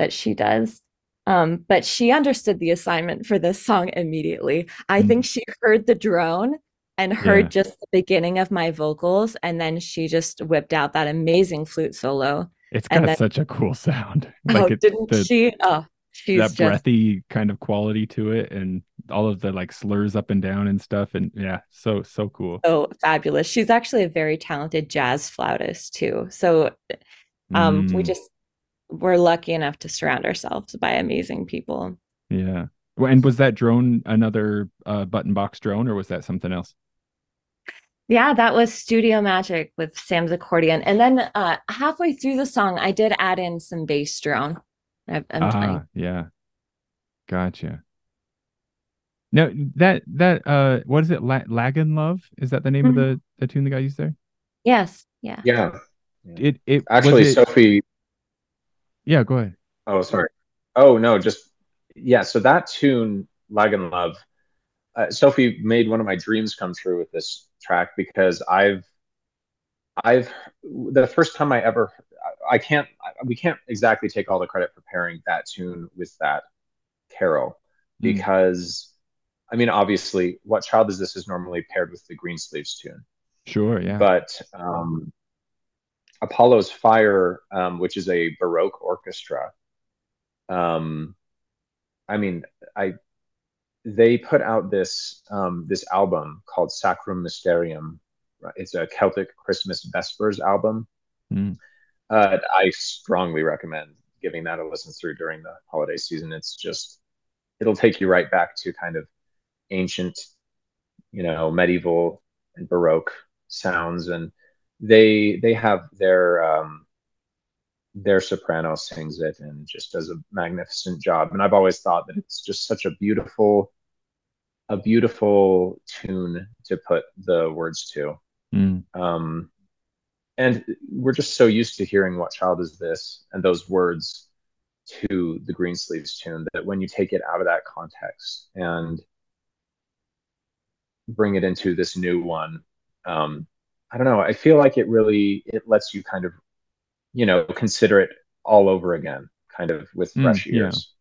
that she does. Um, but she understood the assignment for this song immediately. I mm. think she heard the drone and heard yeah. just the beginning of my vocals, and then she just whipped out that amazing flute solo. It's got then, such a cool sound. Like oh, it, didn't the, she? Oh, she's that just, breathy kind of quality to it, and all of the like slurs up and down and stuff. And yeah, so so cool. Oh, fabulous! She's actually a very talented jazz flautist too. So, um, mm. we just we're lucky enough to surround ourselves by amazing people. Yeah. And was that drone another uh, button box drone or was that something else? Yeah, that was Studio Magic with Sam's accordion. And then uh, halfway through the song, I did add in some bass drone. I'm uh, yeah. Gotcha. No, that that uh what is it? La- Lagan Love? Is that the name mm-hmm. of the the tune the guy used there? Yes. Yeah. Yeah. It it actually it, Sophie yeah, go ahead. Oh, sorry. Oh no, just yeah. So that tune, Lagan Love, uh, Sophie made one of my dreams come true with this track because I've I've the first time I ever I can't we can't exactly take all the credit for pairing that tune with that carol hmm. because mm. I mean obviously what child is this is normally paired with the Greensleeves tune. Sure, yeah. But um, Apollo's Fire, um, which is a Baroque orchestra, um, I mean, I they put out this um, this album called Sacrum Mysterium. It's a Celtic Christmas Vespers album. Mm. Uh, I strongly recommend giving that a listen through during the holiday season. It's just it'll take you right back to kind of ancient, you know, medieval and Baroque sounds, and they they have their um, their soprano sings it and just does a magnificent job. And I've always thought that it's just such a beautiful, a beautiful tune to put the words to. Mm. Um, and we're just so used to hearing "What child is this?" and those words to the Greensleeves tune that when you take it out of that context and bring it into this new one, um, I don't know. I feel like it really it lets you kind of you know consider it all over again kind of with mm, fresh mm, ears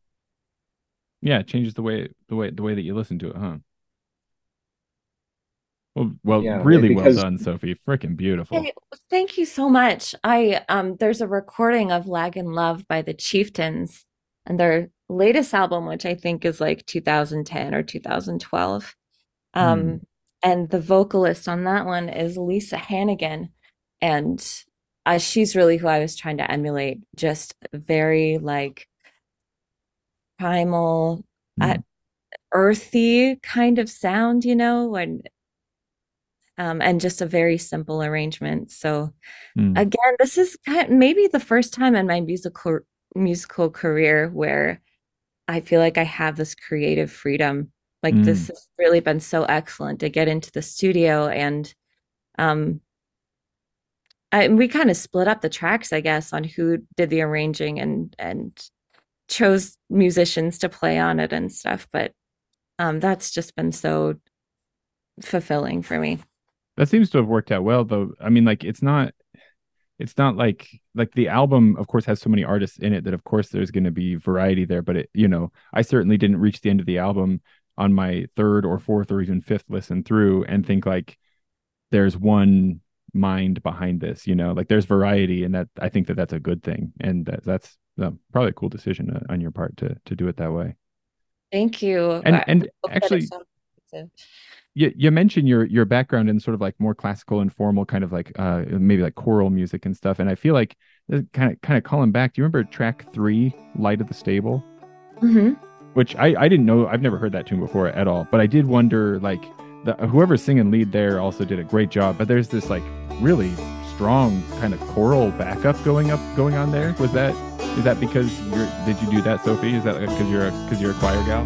yeah. yeah it changes the way the way the way that you listen to it huh well, well, yeah, really because... well done, Sophie. Freaking beautiful. Hey, thank you so much. I um, there's a recording of "Lagan Love" by the Chieftains, and their latest album, which I think is like 2010 or 2012. Um, mm. And the vocalist on that one is Lisa Hannigan, and uh, she's really who I was trying to emulate. Just very like primal, mm. uh, earthy kind of sound, you know, and um, and just a very simple arrangement. So mm. again, this is kind of maybe the first time in my musical musical career where I feel like I have this creative freedom. Like mm. this has really been so excellent to get into the studio and um I, we kind of split up the tracks, I guess, on who did the arranging and and chose musicians to play on it and stuff. But um, that's just been so fulfilling for me. That seems to have worked out well, though. I mean, like it's not, it's not like like the album, of course, has so many artists in it that, of course, there's going to be variety there. But it, you know, I certainly didn't reach the end of the album on my third or fourth or even fifth listen through and think like there's one mind behind this you know like there's variety and that i think that that's a good thing. And that, that's uh, probably a cool decision uh, on your part to to do it that way. Thank you. And and actually you, you mentioned your your background in sort of like more classical and formal kind of like uh maybe like choral music and stuff. And i feel like kind of kind of calling back do you remember track three light of the stable? Mm-hmm. Which i i didn't know i've never heard that tune before at all but i did wonder like the, whoever's singing lead there also did a great job. But there's this like really strong kind of choral backup going up going on there. Was that is that because you're did you do that, Sophie? Is that because you're because you're a choir gal?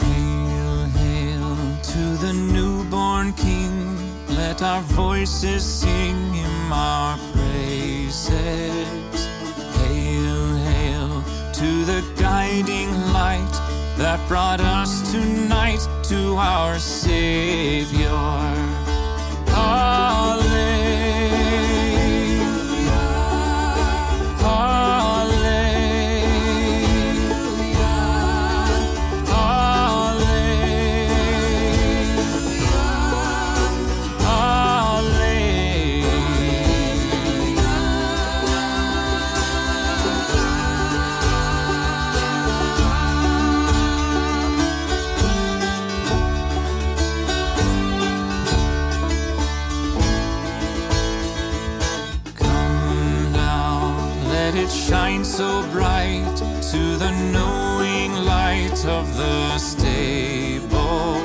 Hail, hail to the newborn King. Let our voices sing him our praises. Guiding light that brought us tonight to our Savior. Hallelujah. So bright to the knowing light of the stable.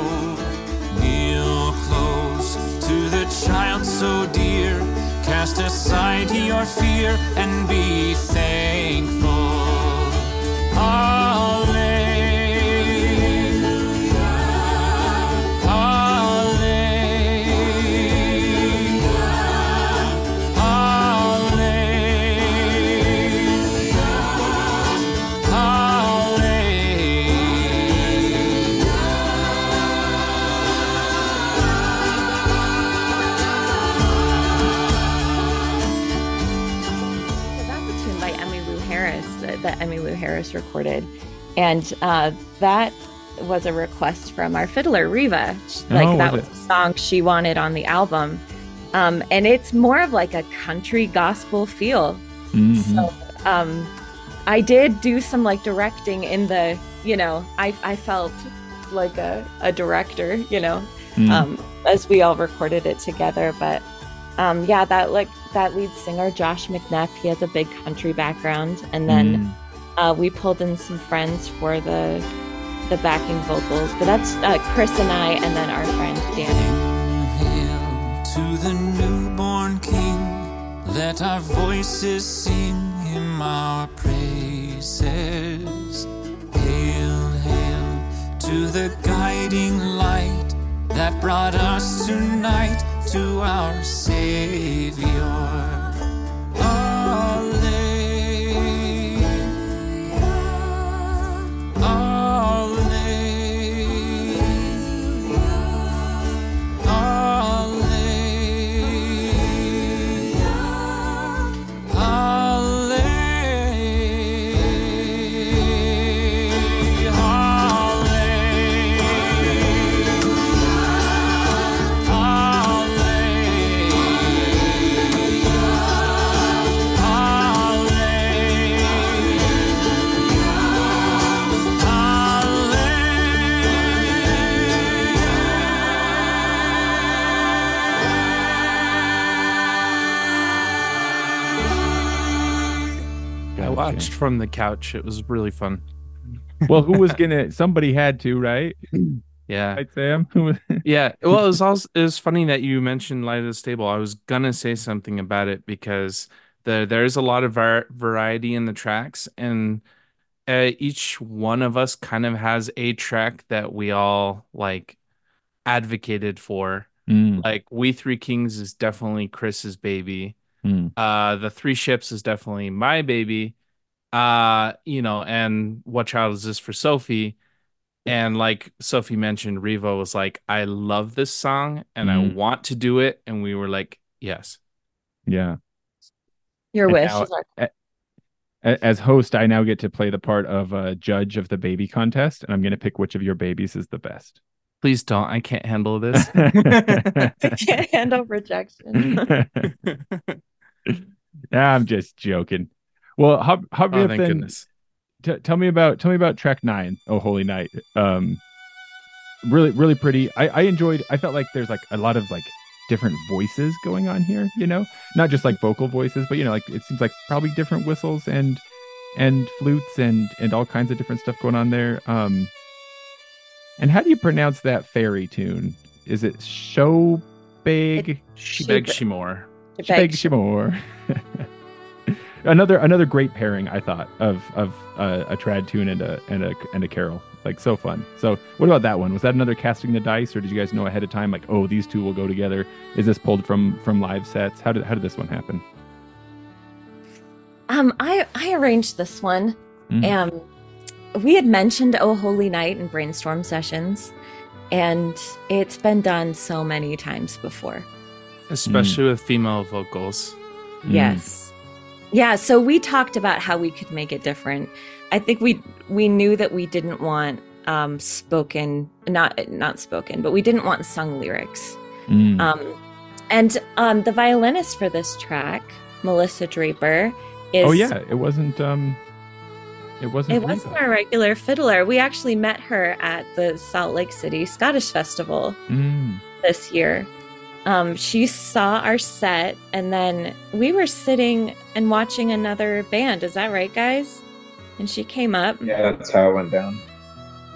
Kneel close to the child so dear, cast aside your fear and be thankful. that Recorded, and uh, that was a request from our fiddler Riva. Like oh, that was, was a song she wanted on the album, um, and it's more of like a country gospel feel. Mm-hmm. So um, I did do some like directing in the, you know, I I felt like a, a director, you know, mm. um, as we all recorded it together. But um, yeah, that like that lead singer Josh McNeff, he has a big country background, and then mm. Uh, we pulled in some friends for the the backing vocals. But that's uh, Chris and I, and then our friend Danny. Hail to the newborn King, let our voices sing him our praises. Hail, hail to the guiding light that brought us tonight to our Savior. Watched from the couch. It was really fun. well, who was gonna? Somebody had to, right? Yeah, right, Sam. yeah. Well, it was also it was funny that you mentioned Light of the Stable. I was gonna say something about it because the there's a lot of var- variety in the tracks, and uh, each one of us kind of has a track that we all like advocated for. Mm. Like We Three Kings is definitely Chris's baby. Mm. Uh, the Three Ships is definitely my baby uh you know and what child is this for sophie? And like sophie mentioned Riva was like i love this song and mm-hmm. i want to do it. And we were like yes. Yeah. Your and wish. now, as host i now get to play the part of a judge of the baby contest and i'm going to pick which of your babies is the best. Please don't. I can't handle this. I can't handle rejection. I'm just joking well, how how oh, thank then, goodness. T- tell me about tell me about track nine. Oh, holy night. Um, really really pretty. I I enjoyed. I felt like there's like a lot of like different voices going on here. You know, not just like vocal voices, but you know, like it seems like probably different whistles and and flutes and and all kinds of different stuff going on there. Um, and how do you pronounce that fairy tune? Is it show big? Sí Bheag Sí Mhór. She beg Shimore. another another great pairing I thought of of uh, a trad tune and a and a and a carol like so fun. So what about that one? Was that another casting the dice, or did you guys know ahead of time like oh these two will go together? Is this pulled from from live sets? How did how did this one happen? Um, I I arranged this one. Mm. Um, we had mentioned Oh Holy Night in brainstorm sessions, and it's been done so many times before, especially mm. with female vocals. Yes. Yeah, so we talked about how we could make it different. I think we we knew that we didn't want um, spoken, not not spoken, but we didn't want sung lyrics. Mm. Um, and um, the violinist for this track, Melissa Draper, is oh yeah, it wasn't um, it wasn't it wasn't our regular fiddler. We actually met her at the Salt Lake City Scottish Festival mm. this year um, she saw our set and then we were sitting and watching another band. Is that right, guys? And she came up. Yeah, that's how it went down,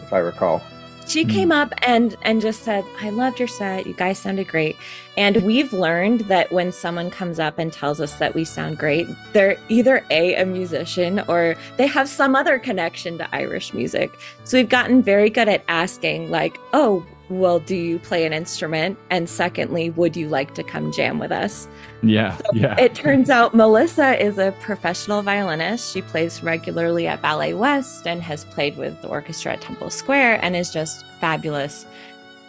if I recall. She came up and and just said, "I loved your set. You guys sounded great." And we've learned that when someone comes up and tells us that we sound great, they're either a a musician or they have some other connection to Irish music. So we've gotten very good at asking, like, "Oh, well, do you play an instrument? And secondly, would you like to come jam with us? Yeah. So yeah. It turns out Melissa is a professional violinist. She plays regularly at Ballet West and has played with the orchestra at Temple Square and is just fabulous.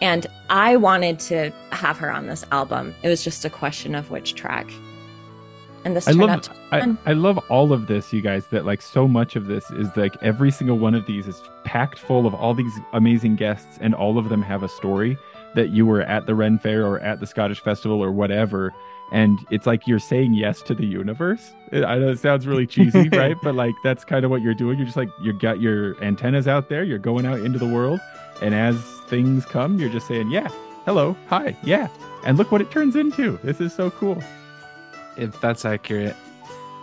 And I wanted to have her on this album. It was just a question of which track. And this I love out I. I love all of this, you guys. That like so much of this is like every single one of these is packed full of all these amazing guests, and all of them have a story that you were at the Ren Fair or at the Scottish Festival or whatever. And it's like you're saying yes to the universe. I know it sounds really cheesy, right? But like that's kind of what you're doing. You're just like you got your antennas out there. You're going out into the world, and as things come, you're just saying, "Yeah, hello, hi, yeah," and look what it turns into. This is so cool. If that's accurate.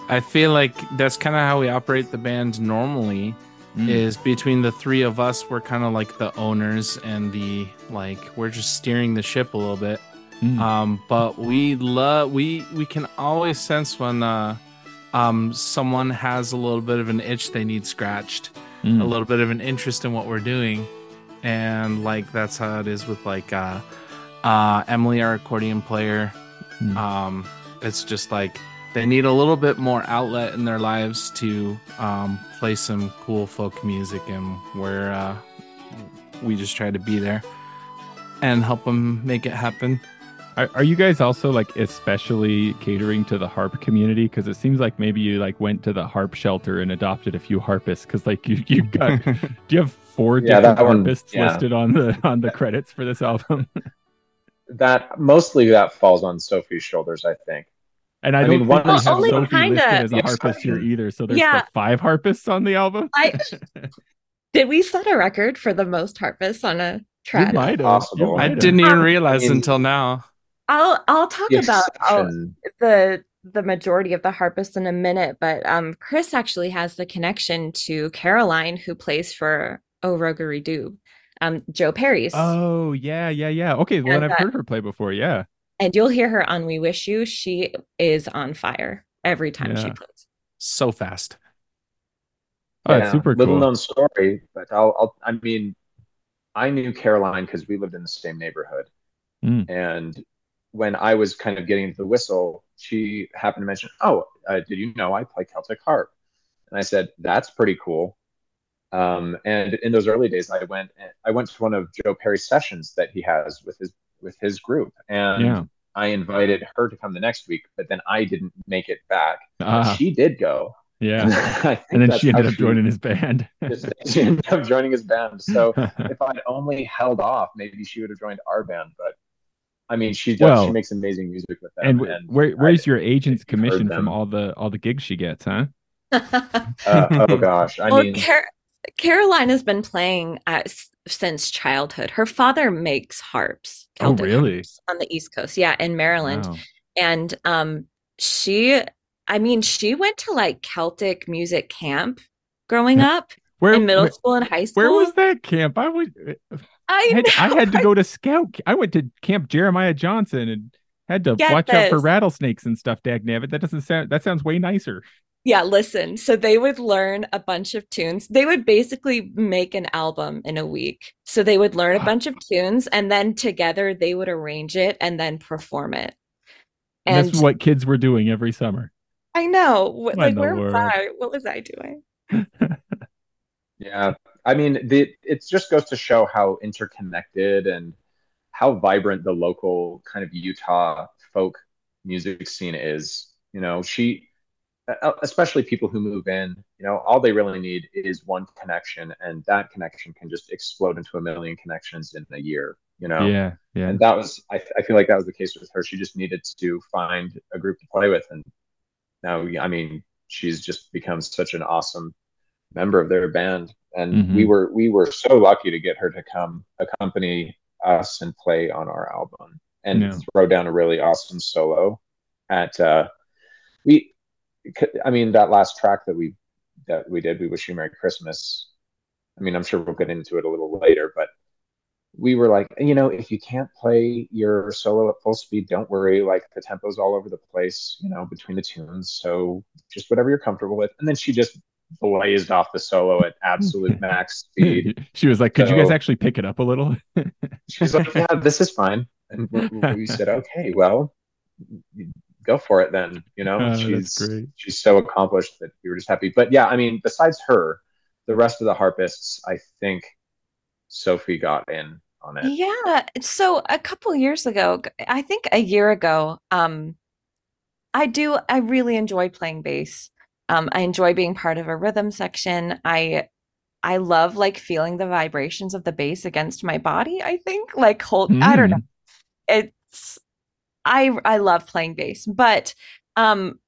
I feel like that's kind of how we operate the band normally. Mm. Is between the three of us, we're kind of like the owners and the like. We're just steering the ship a little bit. Mm. Um, but we love we we can always sense when uh, um someone has a little bit of an itch they need scratched, Mm. a little bit of an interest in what we're doing, and like that's how it is with like uh, uh Emily, our accordion player. Mm. Um, it's just like they need a little bit more outlet in their lives to um, play some cool folk music, and we're uh, we just try to be there and help them make it happen. Are, are you guys also like especially catering to the harp community? Because it seems like maybe you like went to the harp shelter and adopted a few harpists. Because like you you got do you have four Yeah, different that one- harpists yeah. listed on the on the credits for this album? That mostly that falls on Sophie's shoulders, I think. And I, I don't mean, one think we have only Sophie kinda- listed as a Yes, harpist here either. So there's Yeah. like five harpists on the album. I did we set a record for the most harpists on a You track? might have. You Possible. might I didn't even Um, realize I mean- until now. I'll I'll talk The about exception- the the majority of the harpists in a minute, but um, Chris actually has the connection to Caroline, who plays for O Rogery Doob, um, Joe Perry's, Oh yeah, yeah, yeah. Okay, well, And I've that- heard her play before. Yeah. And you'll hear her on "We Wish You." She is on fire every time she Yeah. plays. So fast. Oh, it's Yeah, super little cool. known story, but I'll, I'll I mean, I knew Caroline because we lived in the same neighborhood, Mm. and when I was kind of getting into the whistle, she happened to mention, "Oh, uh, did you know I play Celtic harp?" And I said, "That's pretty cool." Um, and in those early days, I went I went to one of Joe Perry's sessions that he has with his with his group, and Yeah. I invited her to come the next week, but then I didn't make it back. But Ah, she did go. yeah. I think And then she ended up joining his band. just- she ended up joining his band. So if I'd only held off, maybe she would have joined our band. But I mean, she does. Well, she makes amazing music with them. and wh- where where's your agent's commission from all the all the gigs she gets, huh? uh, oh gosh, I well, mean, Car- Caroline has been playing uh, since childhood. Her father makes harps. Oh, really? harps on the East Coast, yeah, in Maryland. Wow. and um she i mean she went to like celtic music camp growing up Where in middle where, school and high school where was that camp? I was i, I had, I had to go to scout. I went to Camp Jeremiah Johnson and had to Get watch out for rattlesnakes and stuff. Dag nabbit. That doesn't sound. That sounds way nicer. Yeah listen so they would learn a bunch of tunes. They would basically make an album in a week. So they would learn a bunch of tunes and then together they would arrange it and then perform it. And That's what kids were doing every summer. i know. What, What like in the where was i? What was i doing? Yeah, I mean, the it just goes to show how interconnected and how vibrant the local kind of Utah folk music scene is. You know, she, especially people who move in, you know, all they really need is one connection, and that connection can just explode into a million connections in a year. You know, Yeah, yeah. and that was I, I feel like that was the case with her she just needed to find a group to play with and now i mean she's just become such an awesome member of their band and Mhm. we were we were so lucky to get her to come accompany us and play on our album and Yeah. throw down a really awesome solo at uh we i mean that last track that we that we did we wish you merry christmas i mean i'm sure we'll get into it a little later but we were like, you know, if you can't play your solo at full speed, don't worry. Like the tempo's all over the place, you know, between the tunes. So just whatever you're comfortable with. And then she just blazed off the solo at absolute max speed. she was like, "Could you guys actually pick it up a little?" She's like, yeah, this is fine. And we, we said, okay, well, go for it then. You know, Oh, she's great. she's so accomplished that we were just happy. But yeah, I mean, besides her, the rest of the harpists, I think Sophie got in on it. Yeah. So a couple years ago, I think a year ago, um, I do. I really enjoy playing bass. Um, I enjoy being part of a rhythm section. I I love like feeling the vibrations of the bass against my body. I think like hold. Mm. I don't know. Mm. It's I I love playing bass, but um,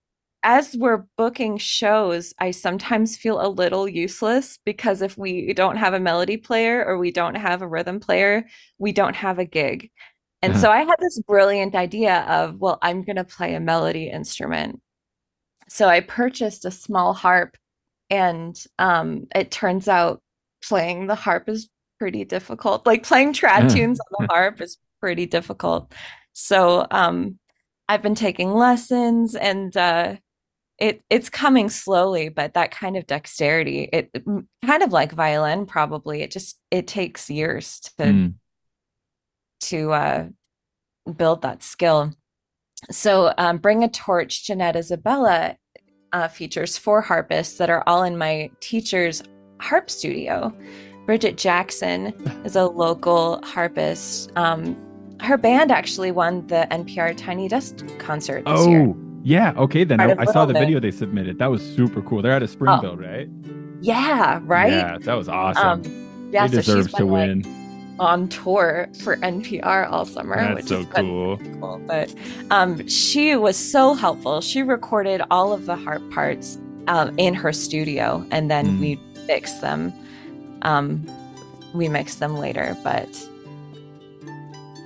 as we're booking shows, I sometimes feel a little useless because if we don't have a melody player or we don't have a rhythm player, we don't have a gig. And uh-huh. so I had this brilliant idea of, well, I'm going to play a melody instrument. So I purchased a small harp, and um, it turns out playing the harp is pretty difficult. Like playing trad tunes on the harp is pretty difficult. So um, I've been taking lessons, and uh, it it's coming slowly but that kind of dexterity it, kind of like violin probably it just it takes years to mm. to uh build that skill so um, bring a torch jeanette isabella uh, features four harpists that are all in my teacher's harp studio bridget jackson is a local harpist um, her band actually won the npr tiny desk concert this oh. year yeah. Okay. Then I, I saw the video they submitted. That was super cool. They're out of Springfield, oh. right? Yeah. Right. Yeah. That was awesome. Um, yeah. They so to win. Like, on tour for NPR all summer, That's which so is cool. cool. But um, she was so helpful. She recorded all of the harp parts um, in her studio, and then mm. we mixed them. Um, we mixed them later, but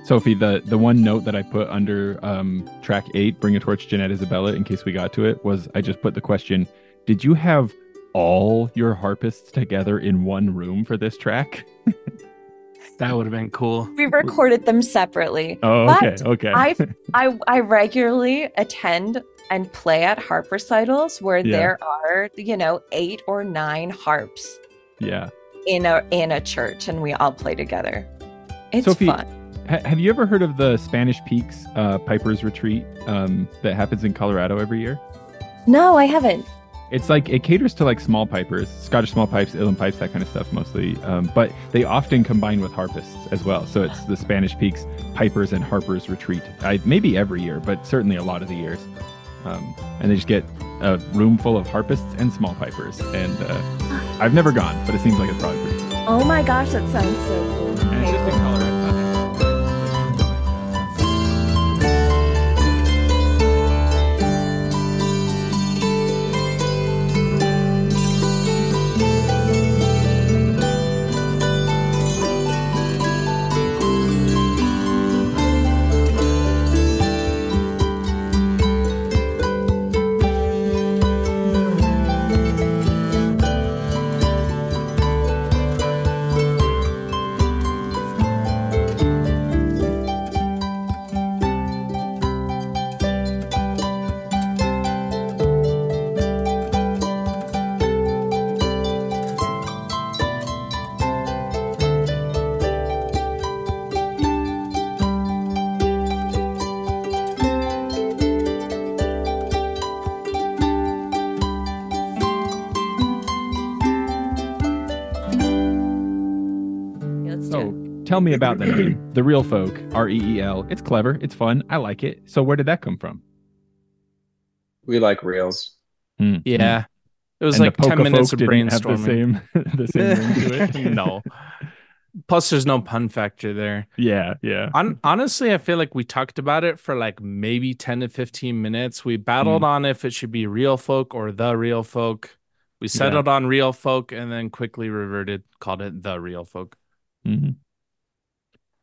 Sophie, the the one note that I put under um, track eight, "Bring a Torch, Jeanette Isabella," in case we got to it, was I just put the question: Did you have all your harpists together in one room for this track? that would have been cool. We recorded them separately. Oh, okay, okay. I I I regularly attend and play at harp recitals where yeah. there are you know eight or nine harps. Yeah. In a in a church, and we all play together. It's Sophie, fun ha- have you ever heard of the Spanish Peaks uh, Pipers Retreat um, that happens in Colorado every year? No, I haven't. It's like it caters to like small pipers, Scottish small pipes, uilleann pipes, that kind of stuff mostly. Um, but they often combine with harpists as well. So it's the Spanish Peaks Pipers and Harpers Retreat. I, maybe every year, but certainly a lot of the years. Um, and they just get a room full of harpists and small pipers. And uh, I've never gone, but it seems like it's probably pretty cool. Oh my gosh, that sounds so cool. And it's just in Colorado. Tell me about the name, the Reel Folk, R E E L. It's clever. It's fun. I like it. So where did that come from? We like reels. Mm-hmm. Yeah, it was and like ten minutes of brainstorming. the same, the same ring to it. no. Plus, there's no pun factor there. Yeah, yeah. On, honestly, I feel like we talked about it for like maybe 10 to 15 minutes. We battled mm. on if it should be Reel Folk or the Reel Folk. We settled yeah. on Reel Folk and then quickly reverted, called it the Reel Folk. Mm-hmm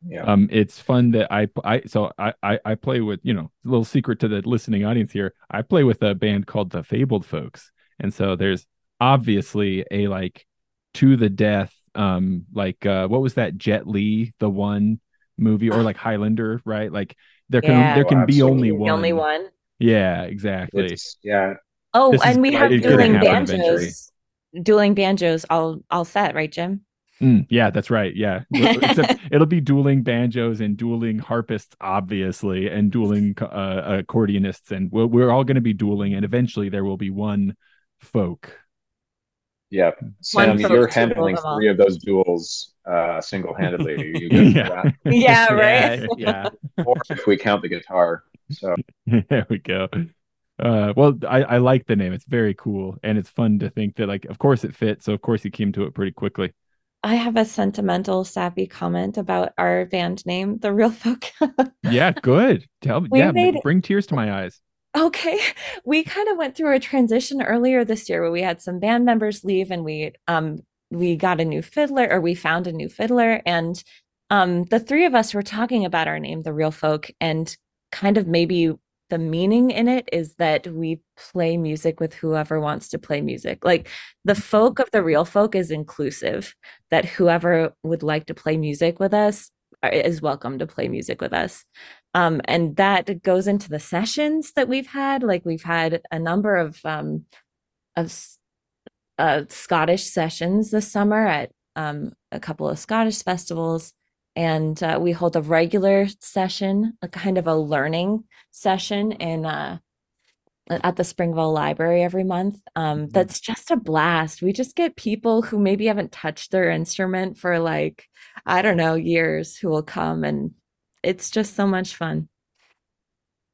yeah. Um, it's fun that I I so I, I I play with you know a little secret to the listening audience here. I play with a band called the Fabled Folks, and so there's obviously a like to the death um like uh what was that Jet Li the one movie or like Highlander right? Like there can yeah. there can oh, be only one. only one. Yeah exactly. It's, yeah. Oh this and we have dueling banjos. Eventually. dueling banjos all all set right Jim Mm, yeah, that's right. Yeah, except it'll be dueling banjos and dueling harpists, obviously, and dueling uh, accordionists, and we're, we're all going to be dueling, and eventually there will be one folk. Yeah, Sam, you're handling three of those duels uh, single-handedly. yeah. yeah, right. Yeah, yeah. or if we count the guitar. So there we go. Uh, well, I, I like the name. It's very cool, and it's fun to think that, like, of course it fits. So of course he came to it pretty quickly. I have a sentimental, sappy comment about our band name, The Reel Folk. yeah, good. Tell me. Yeah, made... bring tears to my eyes. Okay, we kind of went through a transition earlier this year where we had some band members leave, and we um we got a new fiddler, or we found a new fiddler, and um the three of us were talking about our name, The Reel Folk, and kind of maybe the meaning in it is that we play music with whoever wants to play music. Like the folk of the Reel Folk is inclusive, that whoever would like to play music with us uh, is welcome to play music with us. Um, and that goes into the sessions that we've had. Like we've had a number of um, of uh, Scottish sessions this summer at um, a couple of Scottish festivals and uh, we hold a regular session, a kind of a learning session in uh, at the Springville Library every month. Um, mm-hmm. That's just a blast. We just get people who maybe haven't touched their instrument for like I don't know years who will come, and it's just so much fun.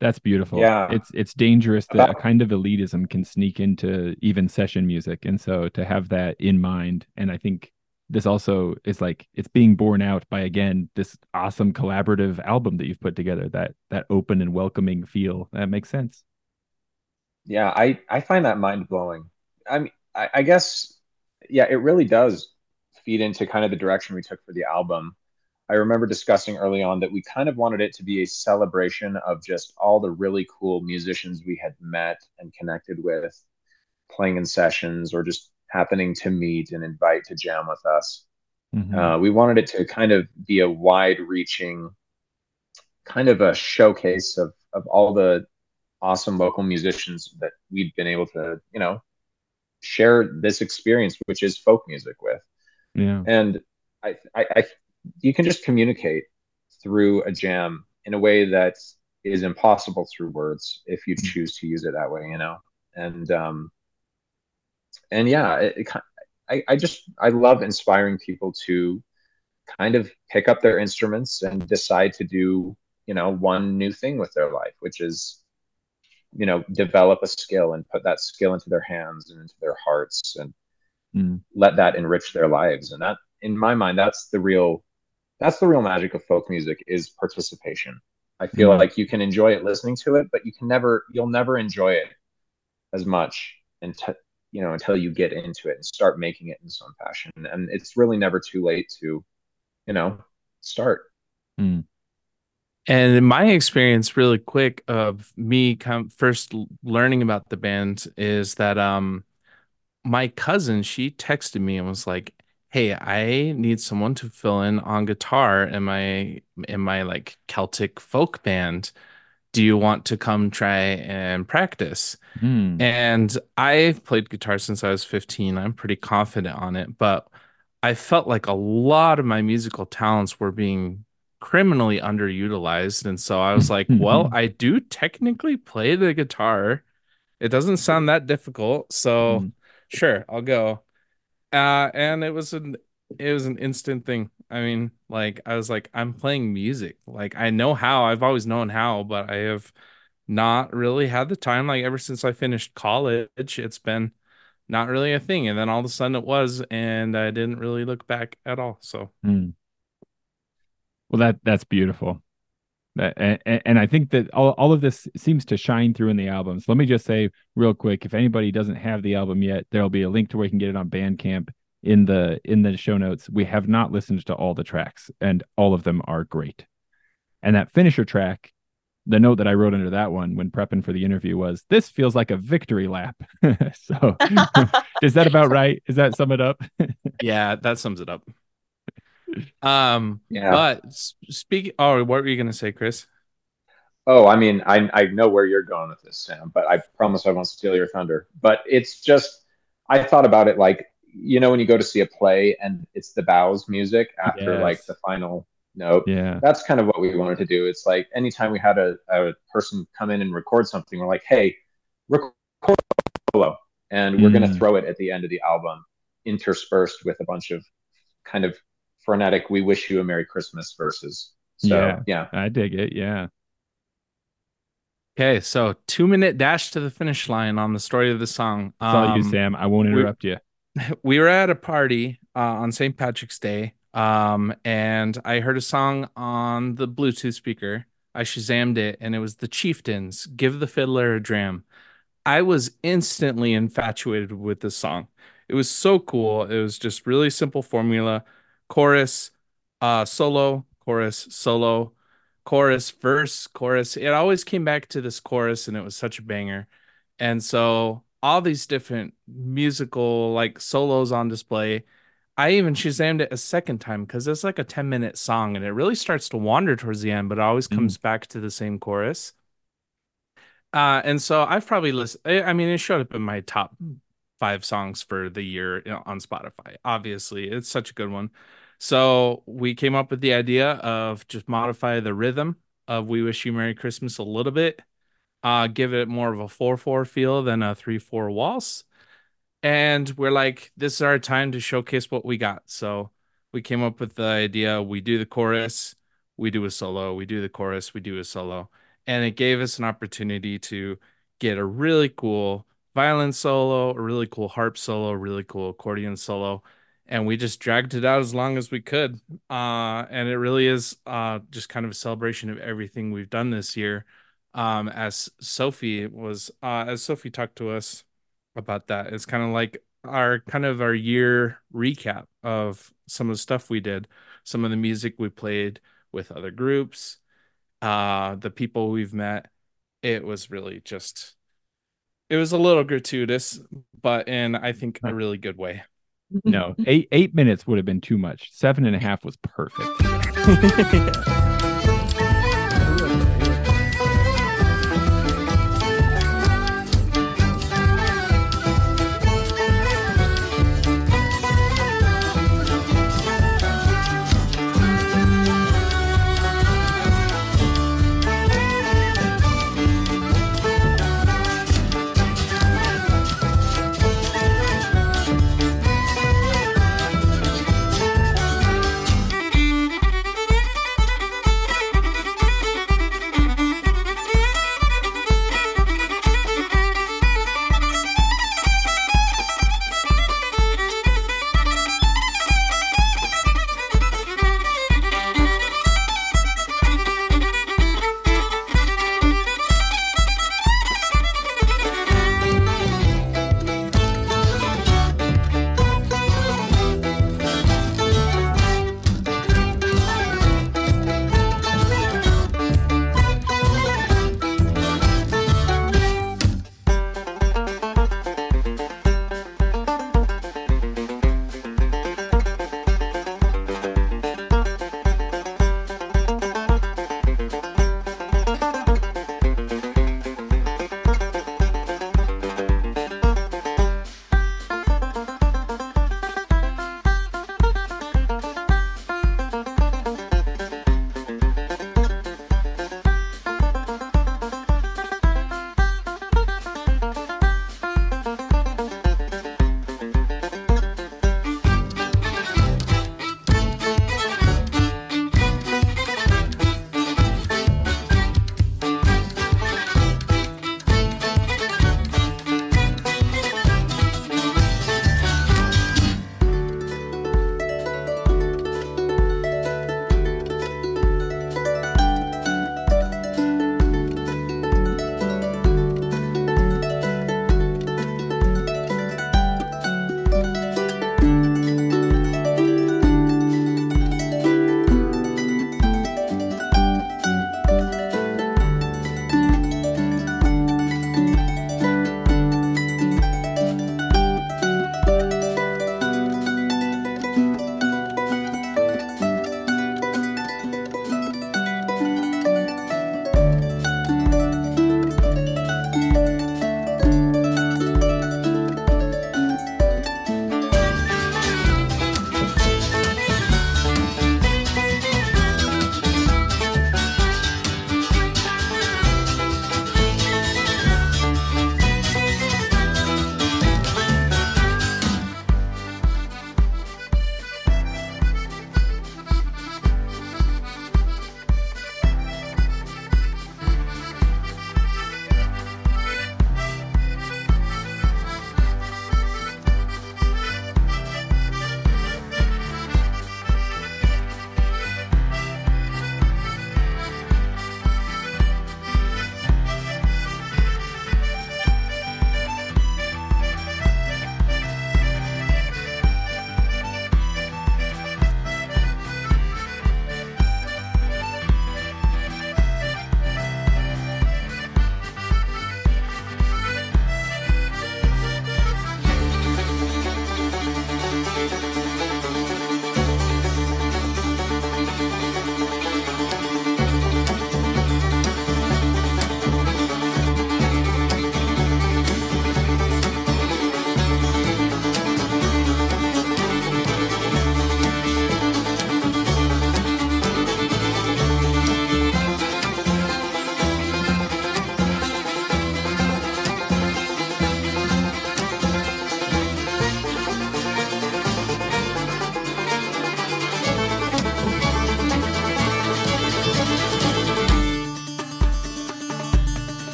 That's beautiful. Yeah, it's it's dangerous that a kind of elitism can sneak into even session music, and so to have that in mind, and I think this also is like it's being borne out by again this awesome collaborative album that you've put together that that open and welcoming feel. That makes sense. Yeah i i find that mind-blowing. I mean I, I guess yeah it really does feed into kind of the direction we took for the album. I remember discussing early on that we kind of wanted it to be a celebration of just all the really cool musicians we had met and connected with playing in sessions or just happening to meet and invite to jam with us. Mm-hmm. Uh, we wanted it to kind of be a wide reaching, kind of a showcase of, of all the awesome local musicians that we've been able to, you know, share this experience, which is folk music with. Yeah. And I, I, I you can just communicate through a jam in a way that is impossible through words if you mm. choose to use it that way, you know? And, um, and yeah, it, it, I, I just I love inspiring people to kind of pick up their instruments and decide to do you know one new thing with their life, which is you know develop a skill and put that skill into their hands and into their hearts and mm. let that enrich their lives. And that, in my mind, that's the real that's the real magic of folk music is participation. I feel mm. like you can enjoy it listening to it, but you can never you'll never enjoy it as much until you know until you get into it and start making it in some fashion. And it's really never too late to you know start. Mm. and in my experience really quick of me come first learning about the band is that um my cousin she texted me and was like hey i need someone to fill in on guitar in my in my like celtic folk band do you want to come try and practice? Mm. And I've played guitar since I was 15. I'm pretty confident on it, but I felt like a lot of my musical talents were being criminally underutilized. And so I was like, well, I do technically play the guitar. It doesn't sound that difficult. So mm. sure, I'll go. Uh, and it was an it was an instant thing. I mean, like I was like, I'm playing music. Like I know how. I've always known how, but I have not really had the time. Like ever since I finished college, it's been not really a thing. And then all of a sudden it was, and I didn't really look back at all. So, mm. well, that that's beautiful. And, and, I think that all, all of this seems to shine through in the albums. Let me just say real quick, if anybody doesn't have the album yet, there'll be a link to where you can get it on Bandcamp in the in the show notes. We have not listened to all the tracks and all of them are great. And that finisher track the note that i wrote under that one when prepping for the interview was this feels like a victory lap. So is that about right? Is that sum it up? Yeah that sums it up. Um yeah. but speak oh what were you gonna say chris? Oh i mean i i know where you're going with this sam but i promise i won't steal your thunder. But it's just i thought about it like you know when you go to see a play and it's the bows music after yes. like the final note yeah that's kind of what we wanted to do it's like anytime we had a, a person come in and record something we're like hey record solo and mm. we're going to throw it at the end of the album interspersed with a bunch of kind of frenetic we wish you a merry christmas verses so yeah, yeah. i dig it yeah Okay, so two minute dash to the finish line on the story of the song. Um, all you, um, Sam. I won't interrupt you. We were at a party uh, on St. Patrick's Day, um, and I heard a song on the Bluetooth speaker. I shazammed it, and it was the Chieftains. Give the fiddler a dram. I was instantly infatuated with this song. It was so cool. It was just really simple formula: chorus, uh, solo, chorus, solo chorus, verse, chorus. It always came back to this chorus and it was such a banger. And so all these different musical like solos on display. I even Shazammed it a second time because it's like a 10 minute song and it really starts to wander towards the end, but it always mm. comes back to the same chorus. Uh, and so I've probably listened. I mean, it showed up in my top five songs for the year on Spotify. Obviously, it's such a good one. So we came up with the idea of just modify the rhythm of "We Wish You Merry Christmas" a little bit, uh, give it more of a four-four feel than a three-four waltz, and we're like, this is our time to showcase what we got. So we came up with the idea: we do the chorus, we do a solo, we do the chorus, we do a solo, and it gave us an opportunity to get a really cool violin solo, a really cool harp solo, really cool accordion solo and we just dragged it out as long as we could. Uh, and it really is uh, just kind of a celebration of everything we've done this year. Um, as Sophie was, uh, as Sophie talked to us about that, it's kind of like our kind of our year recap of some of the stuff we did, some of the music we played with other groups, uh, the people we've met. It was really just, it was a little gratuitous, but in I think a really good way no, eight eight minutes would have been too much. Seven and a half was perfect.